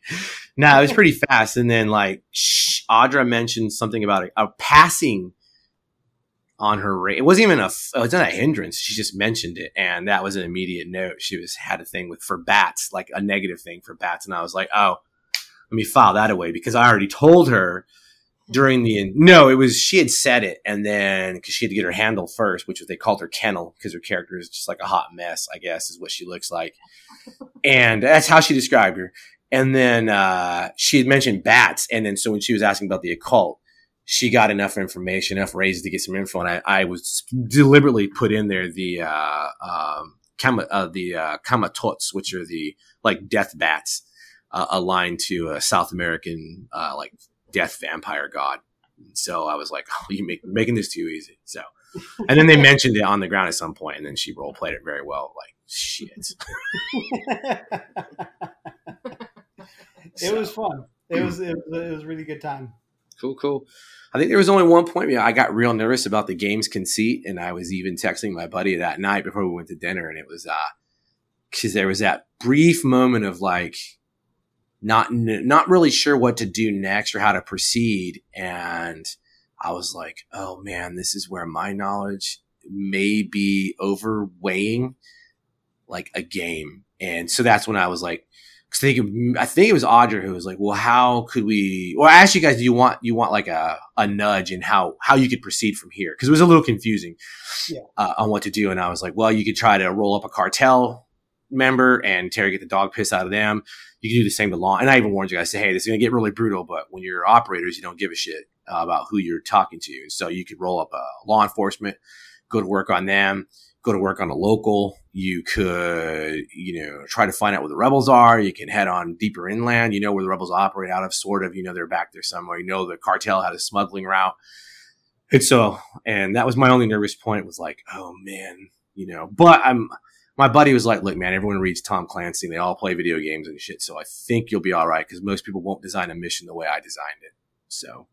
No, it was pretty fast. And then like shh, Audra mentioned something about a, a passing on her rate. It wasn't even a it wasn't a hindrance. She just mentioned it. And that was an immediate note. She was, had a thing with for bats, like a negative thing for bats. And I was like, oh, let me file that away because I already told her during the no, it was she had said it, and then because she had to get her handle first, which was they called her kennel because her character is just like a hot mess, I guess is what she looks like, and that's how she described her. And then uh, she had mentioned bats, and then so when she was asking about the occult, she got enough information, enough raises to get some info, and I, I was deliberately put in there the uh, um, kama, uh, the uh, Camazotz, which are the like death bats uh, aligned to a South American uh, like death vampire god. So I was like, "Oh, you make making this too easy." So, and then they mentioned it on the ground at some point, and then she role played it very well. Like shit. it was fun. It was it was, it was a really good time. Cool, cool. I think there was only one point where I got real nervous about the game's conceit, and I was even texting my buddy that night before we went to dinner, and it was uh because there was that brief moment of like not not really sure what to do next or how to proceed, and I was like, oh man, this is where my knowledge may be overweighing like a game, and so that's when I was like. I think, I think it was Audra who was like, well, how could we, well, I asked you guys, do you want, you want like a, a nudge in how, how you could proceed from here? Cause it was a little confusing Yeah. uh, on what to do. And I was like, well, you could try to roll up a cartel member and interrogate the dog piss out of them. You can do the same to law. And I even warned you guys, say, hey, this is going to get really brutal, but when you're operators, you don't give a shit uh, about who you're talking to. So you could roll up a law enforcement, go to work on them, go to work on a local. You could, you know, try to find out where the rebels are. You can head on deeper inland. You know where the rebels operate out of, sort of. You know they're back there somewhere. You know the cartel had a smuggling route. And so, and that was my only nervous point was like, oh man, you know, but I'm, my buddy was like, look, man, everyone reads Tom Clancy. They all play video games and shit. So I think you'll be all right because most people won't design a mission the way I designed it. So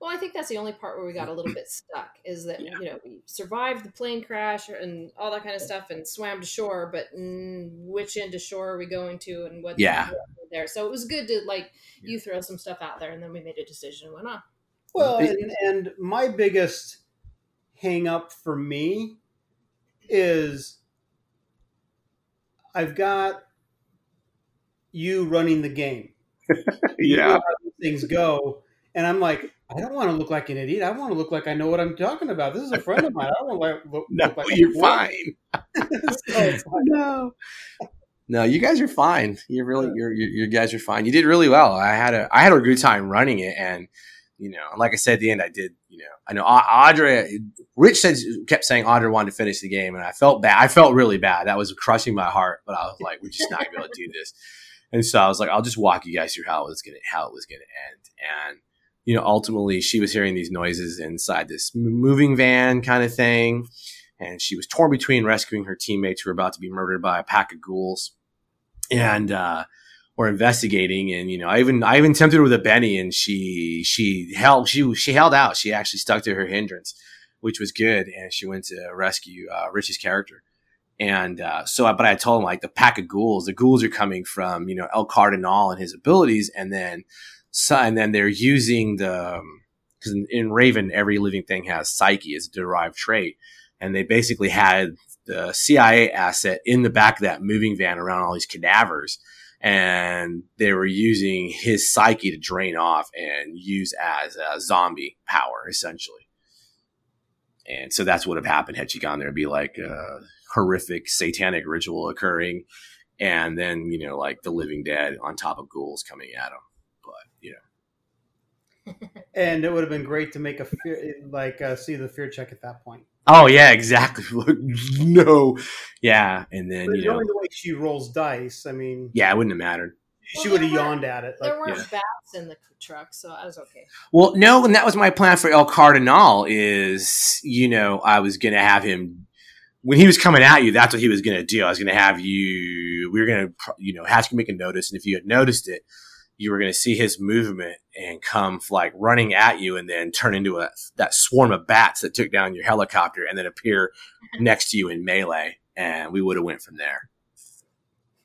Well, I think that's the only part where we got a little bit stuck is that Yeah. you know we survived the plane crash and all that kind of stuff and swam to shore, but mm, which end of shore are we going to and what? Yeah. there. So it was good to like you throw some stuff out there, and then we made a decision and went on. Well, and, and my biggest hang up for me is I've got you running the game. You know things go, and I'm like, I don't want to look like an idiot. I want to look like I know what I'm talking about. This is a friend of mine. I don't want to look, No, look like you're fine. So no, no, you guys are fine. You're really, you're, you're, you guys are fine. You did really well. I had a, I had a good time running it, and you know, like I said at the end, I did. You know, I know Audra. Rich said kept saying Audra wanted to finish the game, and I felt bad. I felt really bad. That was crushing my heart. But I was like, we're just not going to be able to do this. And so I was like, I'll just walk you guys through how it was gonna, how it was gonna end. And you know, ultimately, she was hearing these noises inside this moving van kind of thing, and she was torn between rescuing her teammates who were about to be murdered by a pack of ghouls, and uh, or investigating. And you know, I even I even tempted her with a Benny, and she she held she she held out. She actually stuck to her hindrance, which was good, and she went to rescue uh, Rich's character. And uh, so, but I told him like the pack of ghouls, the ghouls are coming from you know El Cardinal and his abilities, and then and then they're using the um, because in, in Raven, every living thing has psyche as a derived trait, and they basically had the CIA asset in the back of that moving van around all these cadavers, and they were using his psyche to drain off and use as a zombie power essentially. And so that's what would have happened had she gone there. It'd be like a horrific satanic ritual occurring, and then you know like the living dead on top of ghouls coming at him. But you know. and it would have been great to make a fear, like uh, see the fear check at that point. Oh yeah, exactly. no, yeah, and then But you know, knowing the way she rolls dice, I mean, yeah, it wouldn't have mattered. she Well, would have yawned at it. Like, there weren't yeah. bats in the truck, so I was okay. Well, no, and that was my plan for El Cardinal. Is you know, I was gonna have him when he was coming at you. That's what he was gonna do. I was gonna have you. We were gonna, you know, have you make a notice, and if you had noticed it, you were gonna see his movement and come like running at you, and then turn into a that swarm of bats that took down your helicopter, and then appear next to you in melee, and we would have went from there.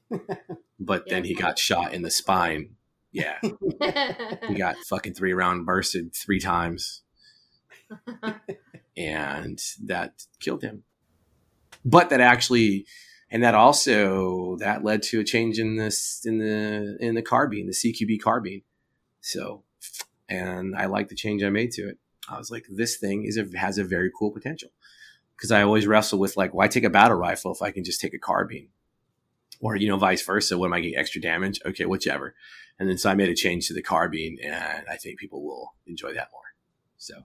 But then he got shot in the spine. Yeah, he got fucking three round bursted three times, and that killed him. But that actually, and that also that led to a change in this in the in the carbine, the CQB carbine. So, and I like the change I made to it. I was like, this thing is a, has a very cool potential because I always wrestle with like, why take a battle rifle if I can just take a carbine, or you know, vice versa. What am I getting extra damage? Okay, whichever. And then so I made a change to the carbine, and I think people will enjoy that more. So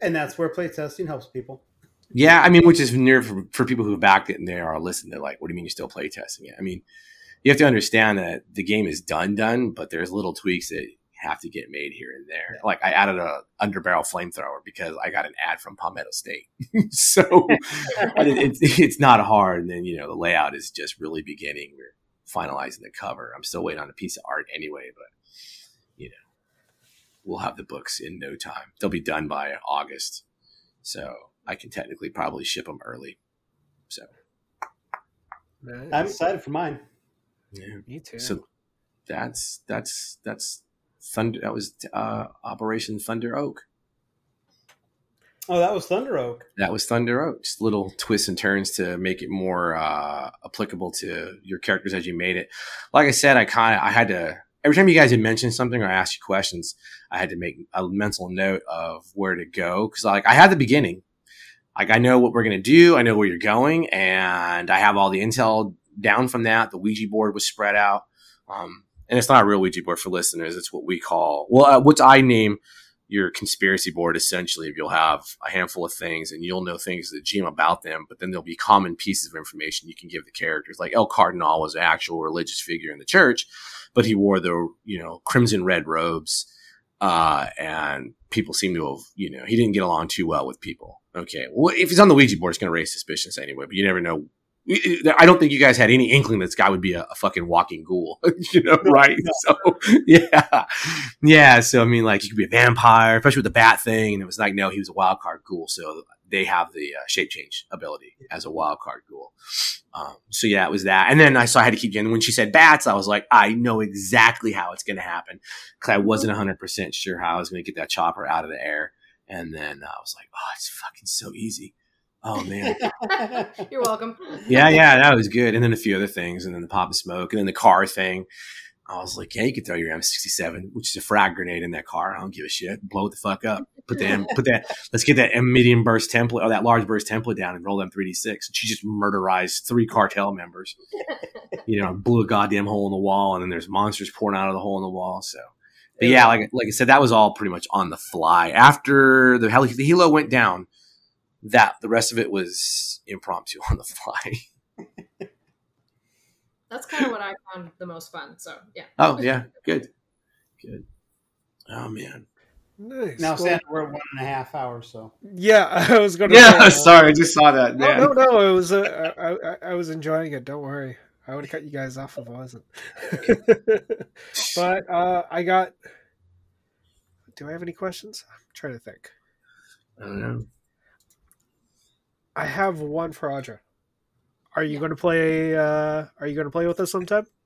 and that's where playtesting helps people. Yeah, I mean, which is near for, for people who have backed it and they are listening. They're like, "What do you mean you're still playtesting it?" I mean, you have to understand that the game is done, done, but there's little tweaks that have to get made here and there. Like I added a underbarrel flamethrower because I got an ad from Palmetto State, so it, it's it's not hard. And then you know the layout is just really beginning. We're finalizing the cover. I'm still waiting on a piece of art anyway, but you know we'll have the books in no time. They'll be done by August, so I can technically probably ship them early. So Nice. I'm excited for mine. yeah. Me too. So that's that's that's thunder. That was uh, Operation Thunder Oak. Oh, that was Thunder Oak. That was Thunder Oak. Just little twists and turns to make it more uh, applicable to your characters as you made it. Like I said, I kind of I had to every time you guys had mentioned something or asked you questions, I had to make a mental note of where to go because like I had the beginning. Like I know what we're gonna do, I know where you're going, and I have all the intel down from that. The Ouija board was spread out, um, and it's not a real Ouija board for listeners. It's what we call well, uh, what I name your conspiracy board essentially if you'll have a handful of things and you'll know things that GM about them, but then there'll be common pieces of information you can give the characters. Like El Cardinal was an actual religious figure in the church, but he wore the, you know, crimson red robes. Uh, and people seem to have, you know, he didn't get along too well with people. Okay. Well, if he's on the Ouija board, it's going to raise suspicions anyway, but you never know I don't think you guys had any inkling that this guy would be a, a fucking walking ghoul, you know, right? So, yeah, yeah. So, I mean, like, he could be a vampire, especially with the bat thing. And it was like, no, he was a wild card ghoul. So they have the uh, shape change ability as a wild card ghoul. Um, so yeah, it was that. And then I saw I had to keep getting, when she said bats, I was like, I know exactly how it's going to happen. Cause I wasn't hundred percent sure how I was going to get that chopper out of the air. And then I was like, oh, it's fucking so easy. Oh man. You're welcome. yeah, yeah, that was good. And then a few other things, and then the pop and smoke, and then the car thing. I was like, yeah, you could throw your M67, which is a frag grenade in that car. I don't give a shit. Blow it the fuck up. Put that, put that, let's get that medium burst template or that large burst template down and roll them 3D6. And she just murderized three cartel members. You know, blew a goddamn hole in the wall, and then there's monsters pouring out of the hole in the wall. So, but yeah, like, like I said, that was all pretty much on the fly. After the, heli- the helo went down, that the rest of it was impromptu on the fly. That's kind of what I found the most fun. So yeah. Oh yeah, good, good. Oh man. Nice. Now, Well, Santa, we're at one and a half hours, so yeah, I was gonna. Yeah, say, uh, sorry, I just saw that. No, Man. no, no. It was. Uh, I, I, I was enjoying it. Don't worry. I would have cut you guys off if I wasn't. but uh, I got. Do I have any questions? I'm trying to think. I don't know. I have one for Audra. Are you going to play? Uh, are you going to play with us sometime?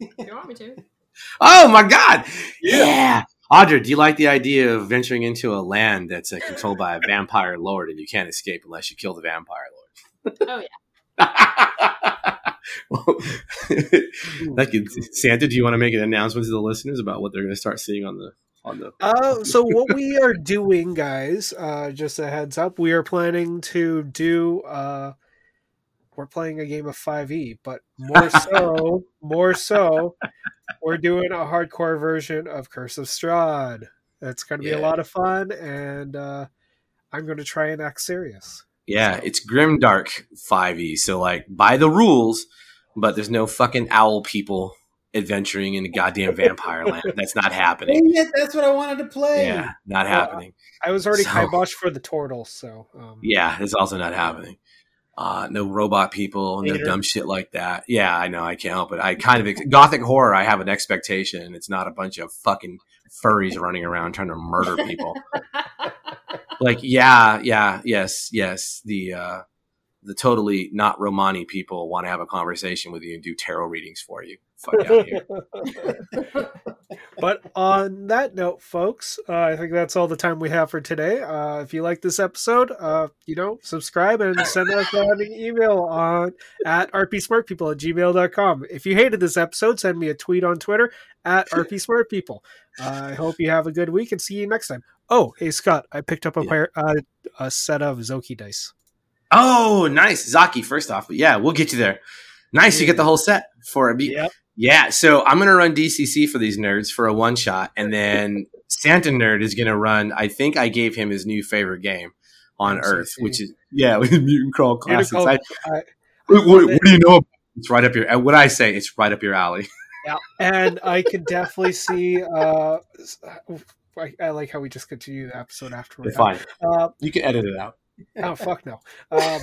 You want me to. Oh my god! Yeah. Audra, do you like the idea of venturing into a land that's uh, controlled by a vampire lord and you can't escape unless you kill the vampire lord? Oh yeah. that could, Santa, do you want to make an announcement to the listeners about what they're going to start seeing on the on the? Uh, so what we are doing, guys, uh, just a heads up, we are planning to do. Uh, we're playing a game of Five E, but more so, more so, we're doing a hardcore version of Curse of Strahd. It's going to be a lot of fun, and uh, I'm going to try and act serious. Yeah, it's Grimdark 5e. So like by the rules, but there's no fucking owl people adventuring in the goddamn vampire land. That's not happening. Dang it, that's what I wanted to play. Yeah, not Well, happening. I was already So- kiboshed for the turtle, so um, Yeah, it's also not happening. Uh, no robot people, no Hater. dumb shit like that. Yeah, I know. I can't help it. I kind of gothic horror. I have an expectation, and it's not a bunch of fucking furries running around trying to murder people. like, yeah, yeah, yes, yes. The uh, the totally not Romani people want to have a conversation with you and do tarot readings for you. Fuck out here. but on that note, folks, uh, I think that's all the time we have for today. Uh, if you like this episode, uh, you know, subscribe and send us an email on at rpsmartpeople at gmail.com. If you hated this episode, send me a tweet on Twitter at rpsmartpeople. Uh, I hope you have a good week and see you next time. Oh, hey, Scott, I picked up a, Yeah. pair, uh, a set of Zocchi dice. Oh, nice, Zocchi. First off, But yeah, we'll get you there. Nice, you get the whole set for a beat. Yep. Yeah, so I'm gonna run DCC for these nerds for a one shot, and then Santa Nerd is gonna run. I think I gave him his new favorite game on DCC. Earth, which is yeah, with Mutant Crawl Classics. Crawl- I, I- what, what- what do you know? About it's right up your. uh, What I say, it's right up your alley. Yeah, and I could definitely see. Uh, I, I like how we just continue the episode after we're It's done. fine. Uh, You can edit it out. Oh fuck no. Um,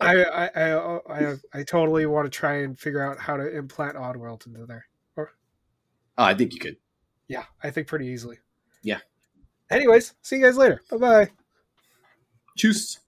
I, I I I I totally want to try and figure out how to implant Oddworld into there. Oh, I think you could. Yeah, I think pretty easily. Yeah. Anyways, see you guys later. Bye bye. Choose.